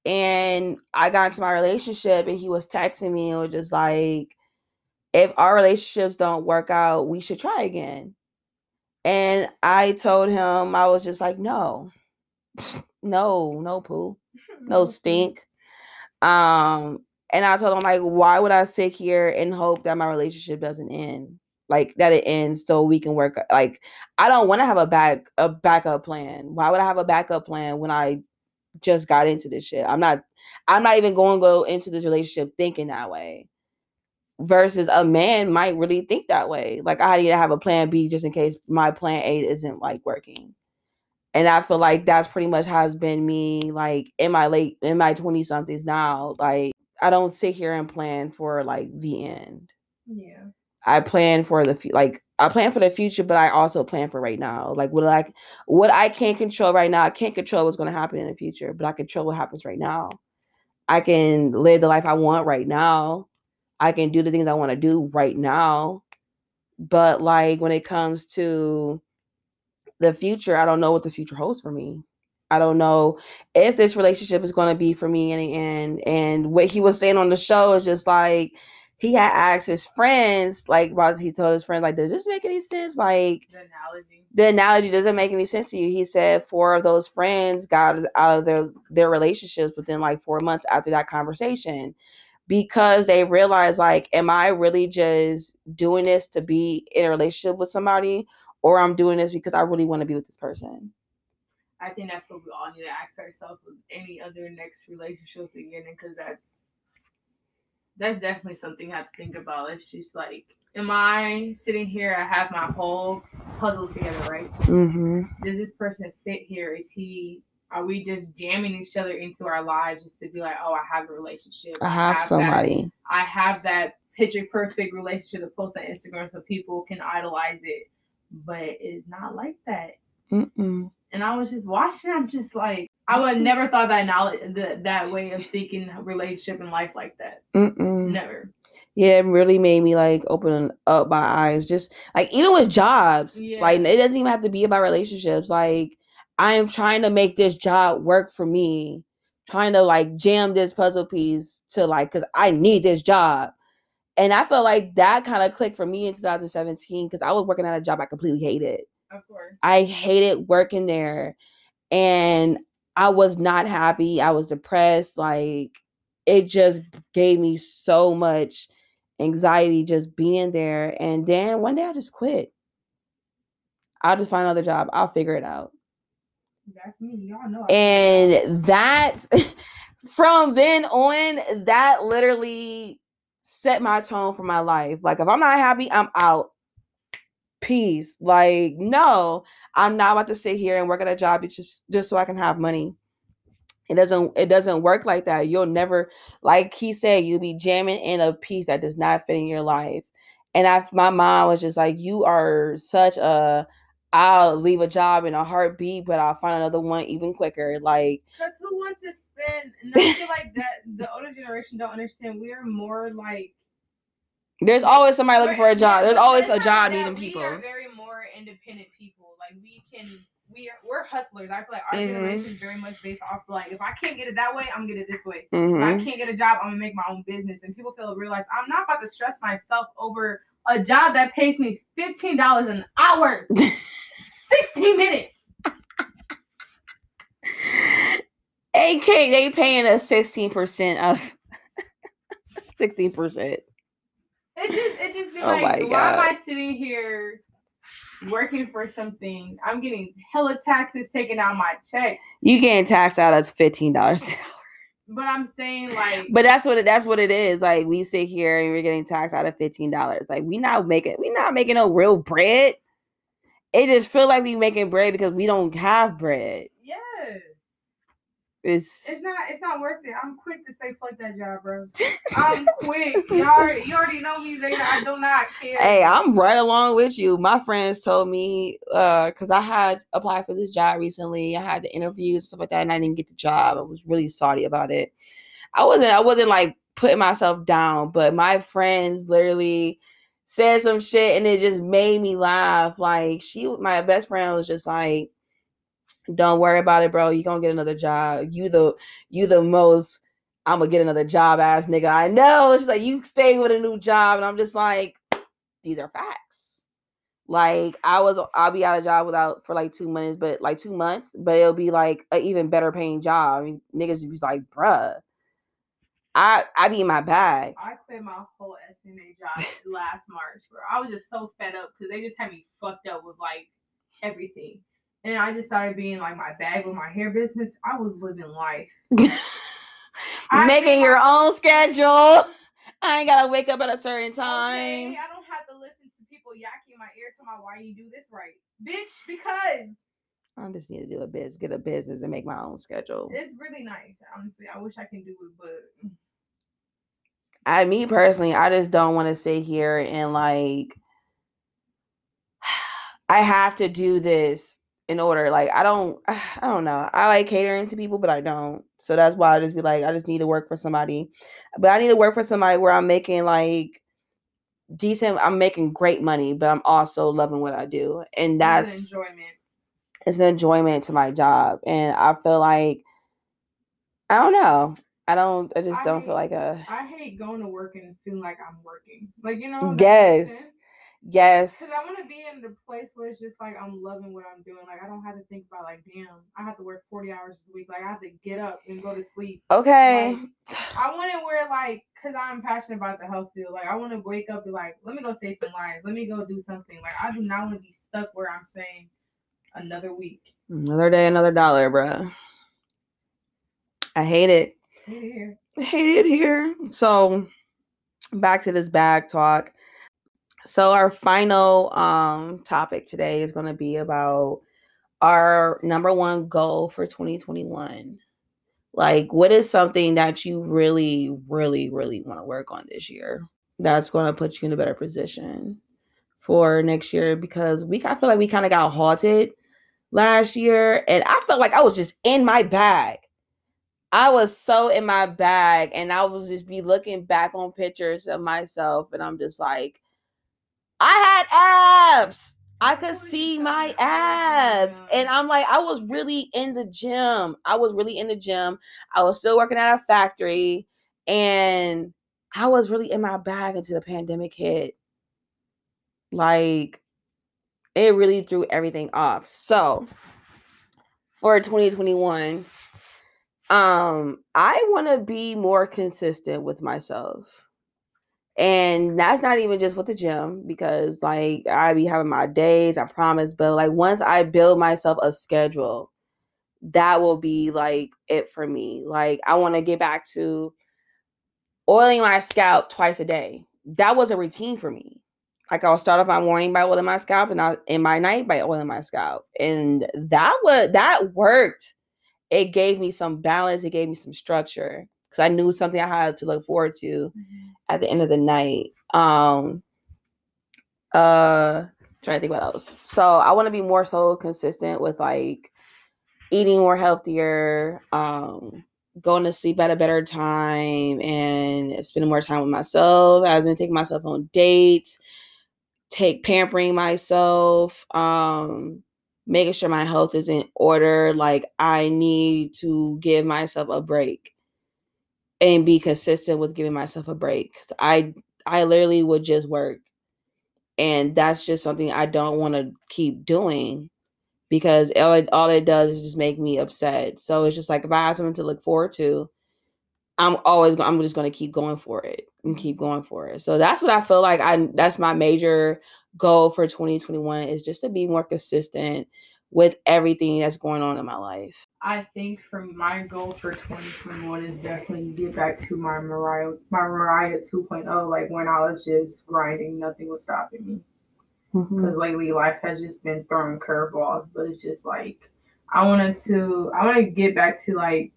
And I got into my relationship and he was texting me and was just like, if our relationships don't work out, we should try again. And I told him, I was just like, no, [laughs] no, no poo, no [laughs] stink. Um, and I told him, like, why would I sit here and hope that my relationship doesn't end? Like that it ends so we can work. Like, I don't want to have a back a backup plan. Why would I have a backup plan when I just got into this shit? I'm not I'm not even going to go into this relationship thinking that way versus a man might really think that way. Like I need to have a plan B just in case my plan A isn't like working. And I feel like that's pretty much has been me like in my late in my 20 somethings now. Like I don't sit here and plan for like the end. Yeah. I plan for the like I plan for the future, but I also plan for right now. Like what I what I can't control right now, I can't control what's going to happen in the future, but I control what happens right now. I can live the life I want right now. I can do the things I want to do right now. But like when it comes to the future, I don't know what the future holds for me. I don't know if this relationship is going to be for me in the end. And what he was saying on the show is just like he had asked his friends, like while he told his friends, like, does this make any sense? Like The analogy. the analogy doesn't make any sense to you. He said four of those friends got out of their their relationships within like four months after that conversation because they realized like, am I really just doing this to be in a relationship with somebody, or I'm doing this because I really want to be with this person? I think that's what we all need to ask ourselves with any other next relationships again, because that's that's definitely something I have to think about. It's just like, am I sitting here? I have my whole puzzle together, right? Mm-hmm. Does this person fit here? Is he? Are we just jamming each other into our lives just to be like, oh, I have a relationship. I have that- somebody. I have that picture perfect relationship to post on Instagram so people can idolize it, but it's not like that. Mm-mm. And I was just watching. I'm just like, I would never thought that knowledge, the, that way of thinking relationship and life like that. Mm-mm. Never. Yeah, it really made me like open up my eyes. Just like even with jobs, Yeah. like it doesn't even have to be about relationships. Like I am trying to make this job work for me, trying to like jam this puzzle piece to like because I need this job. And I felt like that kind of clicked for me in 2017 because I was working at a job I completely hated. Of course. I hated working there and I was not happy. I was depressed. Like it just gave me so much anxiety just being there. And then one day I just quit. I'll just find another job. I'll figure it out. That's me. Y'all know. I- And that [laughs] from then on, that literally set my tone for my life. Like if I'm not happy, I'm out. Peace. Like, no, I'm not about to sit here and work at a job just just so I can have money. It doesn't it doesn't work like that. You'll never like he said, you'll be jamming in a piece that does not fit in your life. And I my mom was just like, You are such a I'll leave a job in a heartbeat, but I'll find another one even quicker. Like Because who wants to spend? And I feel [laughs] like that the older generation don't understand. We are more like there's always somebody looking for a job. There's always a job needing We people. are very more independent people. Like we can, we are we're hustlers. I feel like our Mhm. generation is very much based off like if I can't get it that way, I'm gonna get it this way. If hmm I can't get a job, I'm gonna make my own business. And people feel realize I'm not about to stress myself over a job that pays me fifteen dollars an hour. [laughs] 16 minutes. AK, they paying us 16% of [laughs] 16%. It just it just be Oh like, why am I sitting here working for something? I'm getting hella taxes taken out my check. You getting taxed out as $15. [laughs] But I'm saying like But that's what it, that's what it is. Like we sit here and we're getting taxed out of fifteen dollars. Like we not making we not making no real bread. It just feel like we making bread because we don't have bread. It's, It's not it's not worth it. I'm quick to say fuck that job, bro. [laughs] I'm quick. You already you already know me, Zayna. I do not care. hey, I'm right along with you. My friends told me uh because I had applied for this job recently. I had the interviews and stuff like that, and I didn't get the job. I was really salty about it. I wasn't I wasn't like putting myself down, but my friends literally said some shit and it just made me laugh. Like she my best friend was just like, Don't worry about it, bro. you gonna get another job. You the you the most I'm gonna get another job ass nigga. I know. She's like, you stay with a new job. And I'm just like, these are facts. Like I was I'll be out of job without for like two months, but like two months, but it'll be like an even better paying job. I mean, niggas was like, bruh. I I be in my bag. I quit my whole SNA job last March, bro. I was just so fed up because they just had me fucked up with like everything. And I just started being like my bag with my hair business. I was living life. [laughs] Making your own schedule. I ain't gotta wake up at a certain Okay, time. I don't have to listen to people yakking my ear to my why you do this right. Bitch, because I just need to do a biz, get a business and make my own schedule. it's really nice. Honestly, I wish I can do it, but I me personally, I just don't want to sit here and like [sighs] I have to do this in order. Like I don't [sighs] I don't know. I like catering to people, but I don't. So that's why I just be like, I just need to work for somebody. But I need to work for somebody where I'm making like decent I'm making great money, but I'm also loving what I do. And that's an enjoyment. it's an enjoyment to my job. And I feel like I don't know. I don't I just I don't feel like a I hate going to work and feeling like I'm working. Like you know. yes. Yes. Cause I want to be in the place where it's just like I'm loving what I'm doing. Like I don't have to think about like, damn, I have to work 40 hours a week. Like I have to get up and go to sleep. Okay. I want it where like, cause I'm passionate about the health field. Like I want to wake up and like, let me go save some lives. Let me go do something. Like I do not want to be stuck where I'm saying another week. Another day, another dollar, bruh. I hate it. Here. I hate it here. So back to this bag talk. So our final um topic today is going to be about our number one goal for 2021. Like what is something that you really really really want to work on this year that's going to put you in a better position for next year because we I feel like we kind of got halted last year and I felt like I was just in my bag. I was so in my bag and I was just be looking back on pictures of myself and I'm just like I had abs. I could What are you see my about? I was in abs. And. I'm like, I was really in the gym. I was really in the gym. I was still working at a factory and I was really in my bag until the pandemic hit. Like, it really threw everything off. So, for 2021, um, I want to be more consistent with myself. And that's not even just with the gym because like I be having my days, I promise, but like once I build myself a schedule, that will be like it for me. Like I want to get back to oiling my scalp twice a day. That was a routine for me. Like I'll start off my morning by oiling my scalp and I in my night by oiling my scalp. And that was that worked. It gave me some balance, it gave me some structure because I knew something I had to look forward to at the end of the night. Um uh trying to think what else. So I want to be more so consistent with like eating more healthier, um, going to sleep at a better time and spending more time with myself, i as in taking myself on dates, take pampering myself, um, making sure my health is in order. Like I need to give myself a break and be consistent with giving myself a break. I I literally would just work. And that's just something I don't want to keep doing. because all it, all it does is just make me upset. So it's just like if I have something to look forward to, I'm always I'm just going to keep going for it and keep going for it. So that's what I feel like I that's my major goal for 2021 is just to be more consistent with everything that's going on in my life. I think for my goal for 2021 is definitely get back to my Mariah my Mariah 2.0 like when I was just grinding nothing was stopping me. Because mm-hmm. lately life has just been throwing curveballs, but it's just like I wanted to I want to get back to like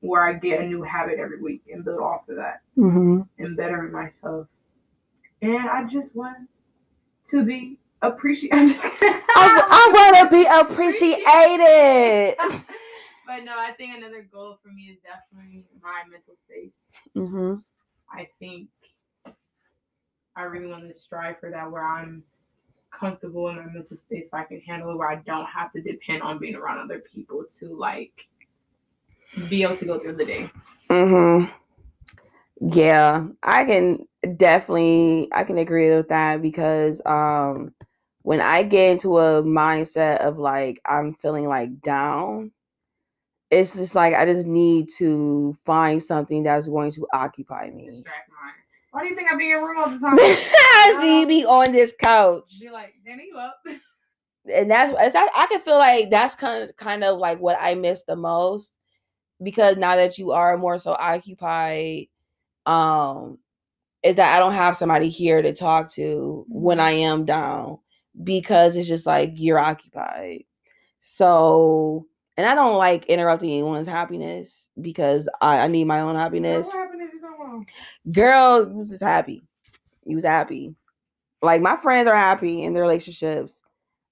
where I get a new habit every week and build off of that mm-hmm. and bettering myself. And I just want to be appreciated. [laughs] I, I want to be appreciated. [laughs] but no, I think another goal for me is definitely my mental space. Mm-hmm. I think I really want to strive for that where I'm comfortable in my mental space where I can handle it where I don't have to depend on being around other people to like be able to go through the day. Mm-hmm. Yeah, I can definitely I can agree with that because um when I get into a mindset of like I'm feeling like down, it's just like I just need to find something that's going to occupy me. Why do you think I be in your room all [laughs] the time? I need to be on this couch. Be like, Danny, you up? [laughs] and that's that I can feel like that's kind of kind of like what I miss the most because now that you are more so occupied, um, is that I don't have somebody here to talk to when I mm-hmm. am down because it's just like you're occupied. So, and I don't like interrupting anyone's happiness because I, I need my own happiness. Girl, you was just happy. You was happy. Like my friends are happy in their relationships.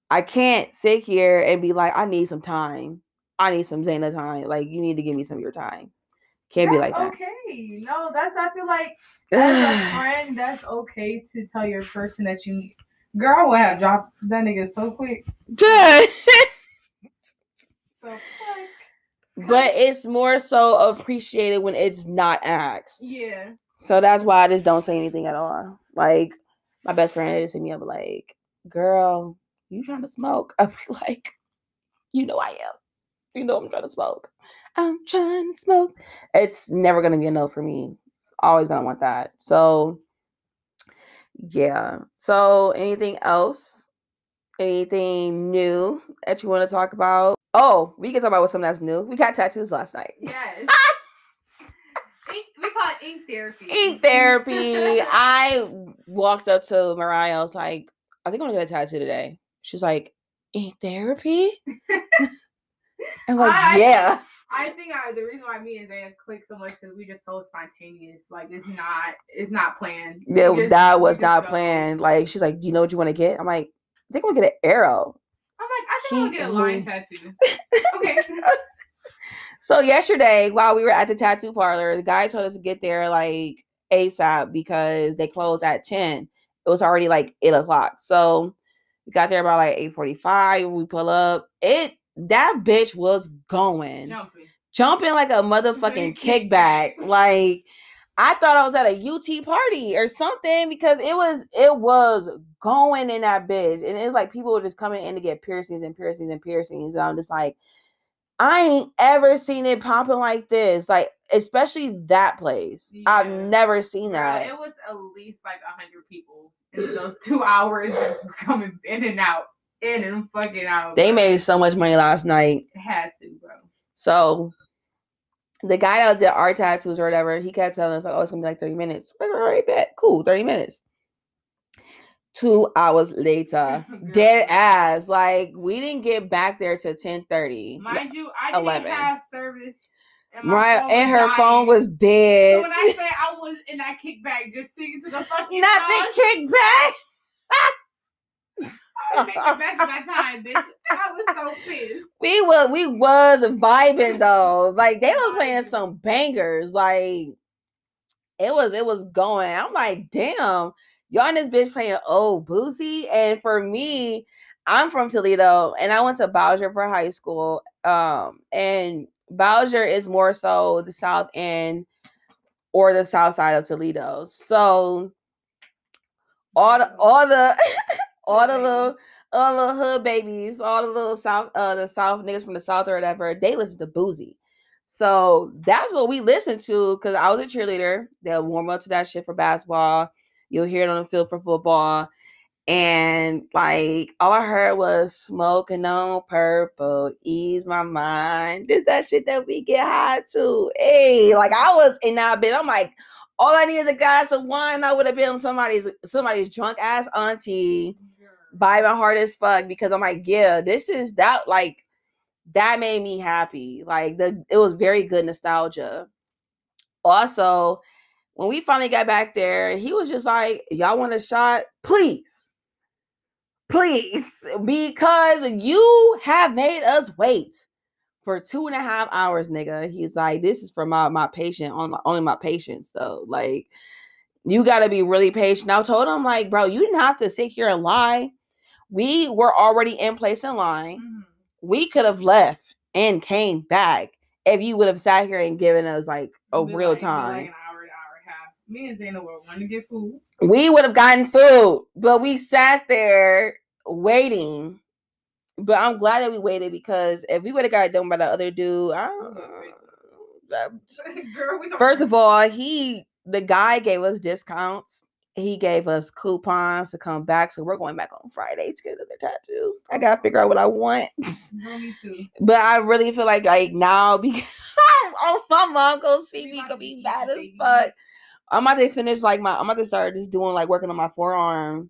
I can't sit here and be like, I need some time. I need some Zayna time. Like you need to give me some of your time. Can't that's be like that. Okay. No, that's I feel like as a [sighs] friend, that's okay to tell your person that you need. Girl, I have dropped that nigga so quick. [laughs] so but it's more so appreciated when it's not asked. Yeah. So that's why I just don't say anything at all. Like my best friend just hit me up like, girl, you trying to smoke? [laughs] I'd be like, you know I am. You know I'm trying to smoke. I'm trying to smoke. It's never gonna be enough for me. Always gonna want that. So yeah. So anything else? Anything new that you want to talk about? Oh, we can talk about something that's new. We got tattoos last night. [laughs] Yes. [laughs] ink, we call it ink therapy. Ink therapy. I walked up to Mariah. I was like, I think I'm gonna get a tattoo today. She's like, ink therapy? [laughs] I'm like, I, yeah. I think I, the reason why me and Zayna click so much because we just so spontaneous. Like it's not, it's not planned. Yeah, just, that was not go. planned. Like she's like, "Do you know what you want to get?" I'm like, "I think I'm gonna get an arrow." I'm like, "I think I'm gonna get a lion tattoo." [laughs] okay. [laughs] so yesterday, while we were at the tattoo parlor, the guy told us to get there like ASAP because they closed at ten. It was already like eight o'clock. So we got there about like eight forty-five. We pull up. It that bitch was going jumping, jumping like a motherfucking kickback. Like I thought I was at a UT party or something because it was it was going in that bitch, and it's like people were just coming in to get piercings and piercings and piercings. And I'm just like, I ain't ever seen it popping like this. Like especially that place. Yeah. I've never seen that. Yeah, it was at least like a hundred people in those [laughs] two hours coming in and out in and fucking out. They made so much money last night. Had to, bro. So the guy that did our tattoos or whatever, he kept telling us like, "Oh, it's gonna be like thirty minutes." Like, all right, bet, cool, thirty minutes. Two hours later, [laughs] dead ass. Like we didn't get back there till ten thirty. Mind you, I didn't 11. have service. And right, and her dying. phone was dead. So when I say I was in that kickback, just singing to the [laughs] fucking not the kickback. [laughs] make the best of my time, bitch. I was so pissed. We were we was vibing though. Like they was playing some bangers. Like it was it was going. I'm like, damn, y'all in this bitch playing old Boosie. And for me, I'm from Toledo and I went to Bowsher for high school. Um, and Bowsher is more so the south end or the south side of Toledo. So all the all the all the little all the hood babies, all the little south, uh, the south niggas from the south or whatever, they listen to Boosie. So that's what we listen to because I was a cheerleader. They'll warm up to that shit for basketball. You'll hear it on the field for football. And like all I heard was smoking on purple, ease my mind. This that shit that we get high to. Hey, like I was in that bit. I'm like, all I need is a glass of wine. I would have been somebody's somebody's drunk ass auntie, vibing hard as fuck because I'm like, yeah, this is that like that made me happy. Like the it was very good nostalgia. Also, when we finally got back there, he was just like, Y'all want a shot? Please. Please. Because you have made us wait for two and a half hours, nigga. He's like, This is for my my patient, on my only my patients, though. Like, you gotta be really patient. I told him, like, bro, you didn't have to sit here and lie. We were already in place in line. Mm-hmm we could have left and came back if you would have sat here and given us like a real like, time. Like an hour, an hour and a half. Me and Zayna were wanting to get food. We would have gotten food, but we sat there waiting. But I'm glad that we waited because if we would have got it done by the other dude, I don't, [laughs] Girl, First of all, he the guy gave us discounts he gave us coupons to come back. So we're going back on Friday to get another tattoo. I gotta figure out what I want. [laughs] me too. [laughs] But I really feel like like now [laughs] because oh my mom gonna see me gonna be bad as fuck. I'm about to finish like my I'm about to start just doing like working on my forearm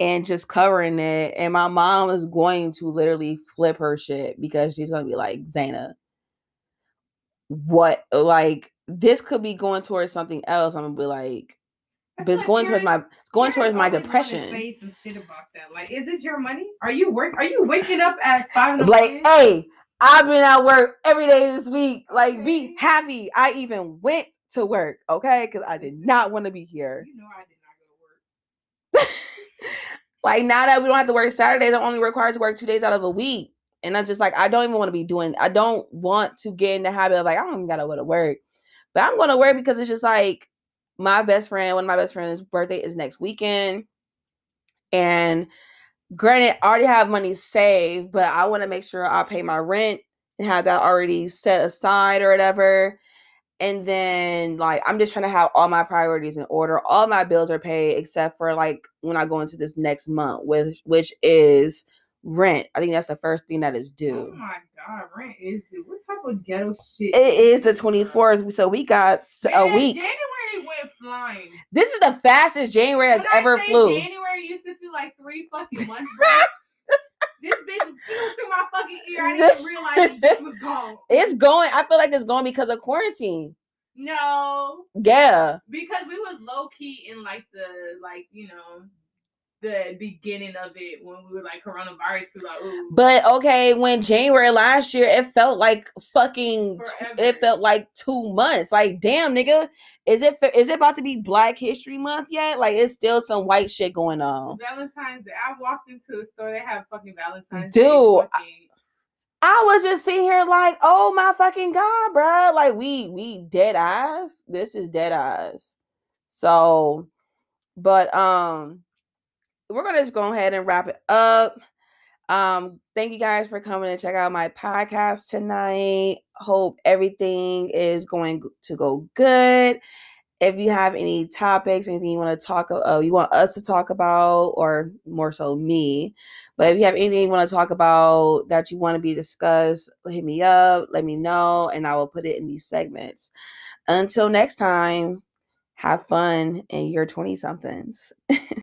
and just covering it. And my mom is going to literally flip her shit because she's gonna be like, Zayna, what like this could be going towards something else. I'm gonna be like, but it's going towards my it's going towards my depression. Say some shit about that. Like, is it your money? Are you work? Are you waking up at five like, morning? hey, I've been at work every day this week. Like, okay. be happy. I even went to work, okay? Because I did not want to be here. You know, I did not go to work. [laughs] like now that we don't have to work Saturdays, I'm only required to work two days out of a week. And I'm just like, I don't even want to be doing. I don't want to get in the habit of like, I don't even gotta go to work. But I'm going to work because it's just like my best friend, one of my best friends' birthday is next weekend. And granted, I already have money saved, but I want to make sure I pay my rent and have that already set aside or whatever. And then like I'm just trying to have all my priorities in order. All my bills are paid except for like when I go into this next month, with which is rent. I think that's the first thing that is due. Oh my rent is due. What type of ghetto shit? It is the 24th, so we got Man, a week. January went flying. This is the fastest January has ever flew. January used to feel like three fucking months. [laughs] this bitch flew through my fucking ear. I didn't realize this [laughs] was gone. It's going. I feel like it's going because of quarantine. No. Yeah. Because we was low key in like the like you know the beginning of it when we were like coronavirus. Like, Ooh. But okay, when January last year, it felt like fucking. Forever. It felt like two months. Like, damn, nigga, is it is it about to be Black History Month yet? Like, it's still some white shit going on. Valentine's Day. I walked into a store. They have fucking Valentine's Dude, Day. Fucking... I was just sitting here like, oh my fucking god, bro! Like we we dead eyes. This is dead eyes. So, but um we're gonna just go ahead and wrap it up. Um, thank you guys for coming and check out my podcast tonight. Hope everything is going to go good. If you have any topics, anything you want to talk, uh, you want us to talk about, or more so me, but if you have anything you want to talk about that you want to be discussed, hit me up, let me know, and I will put it in these segments. Until next time, have fun in your 20 somethings. [laughs]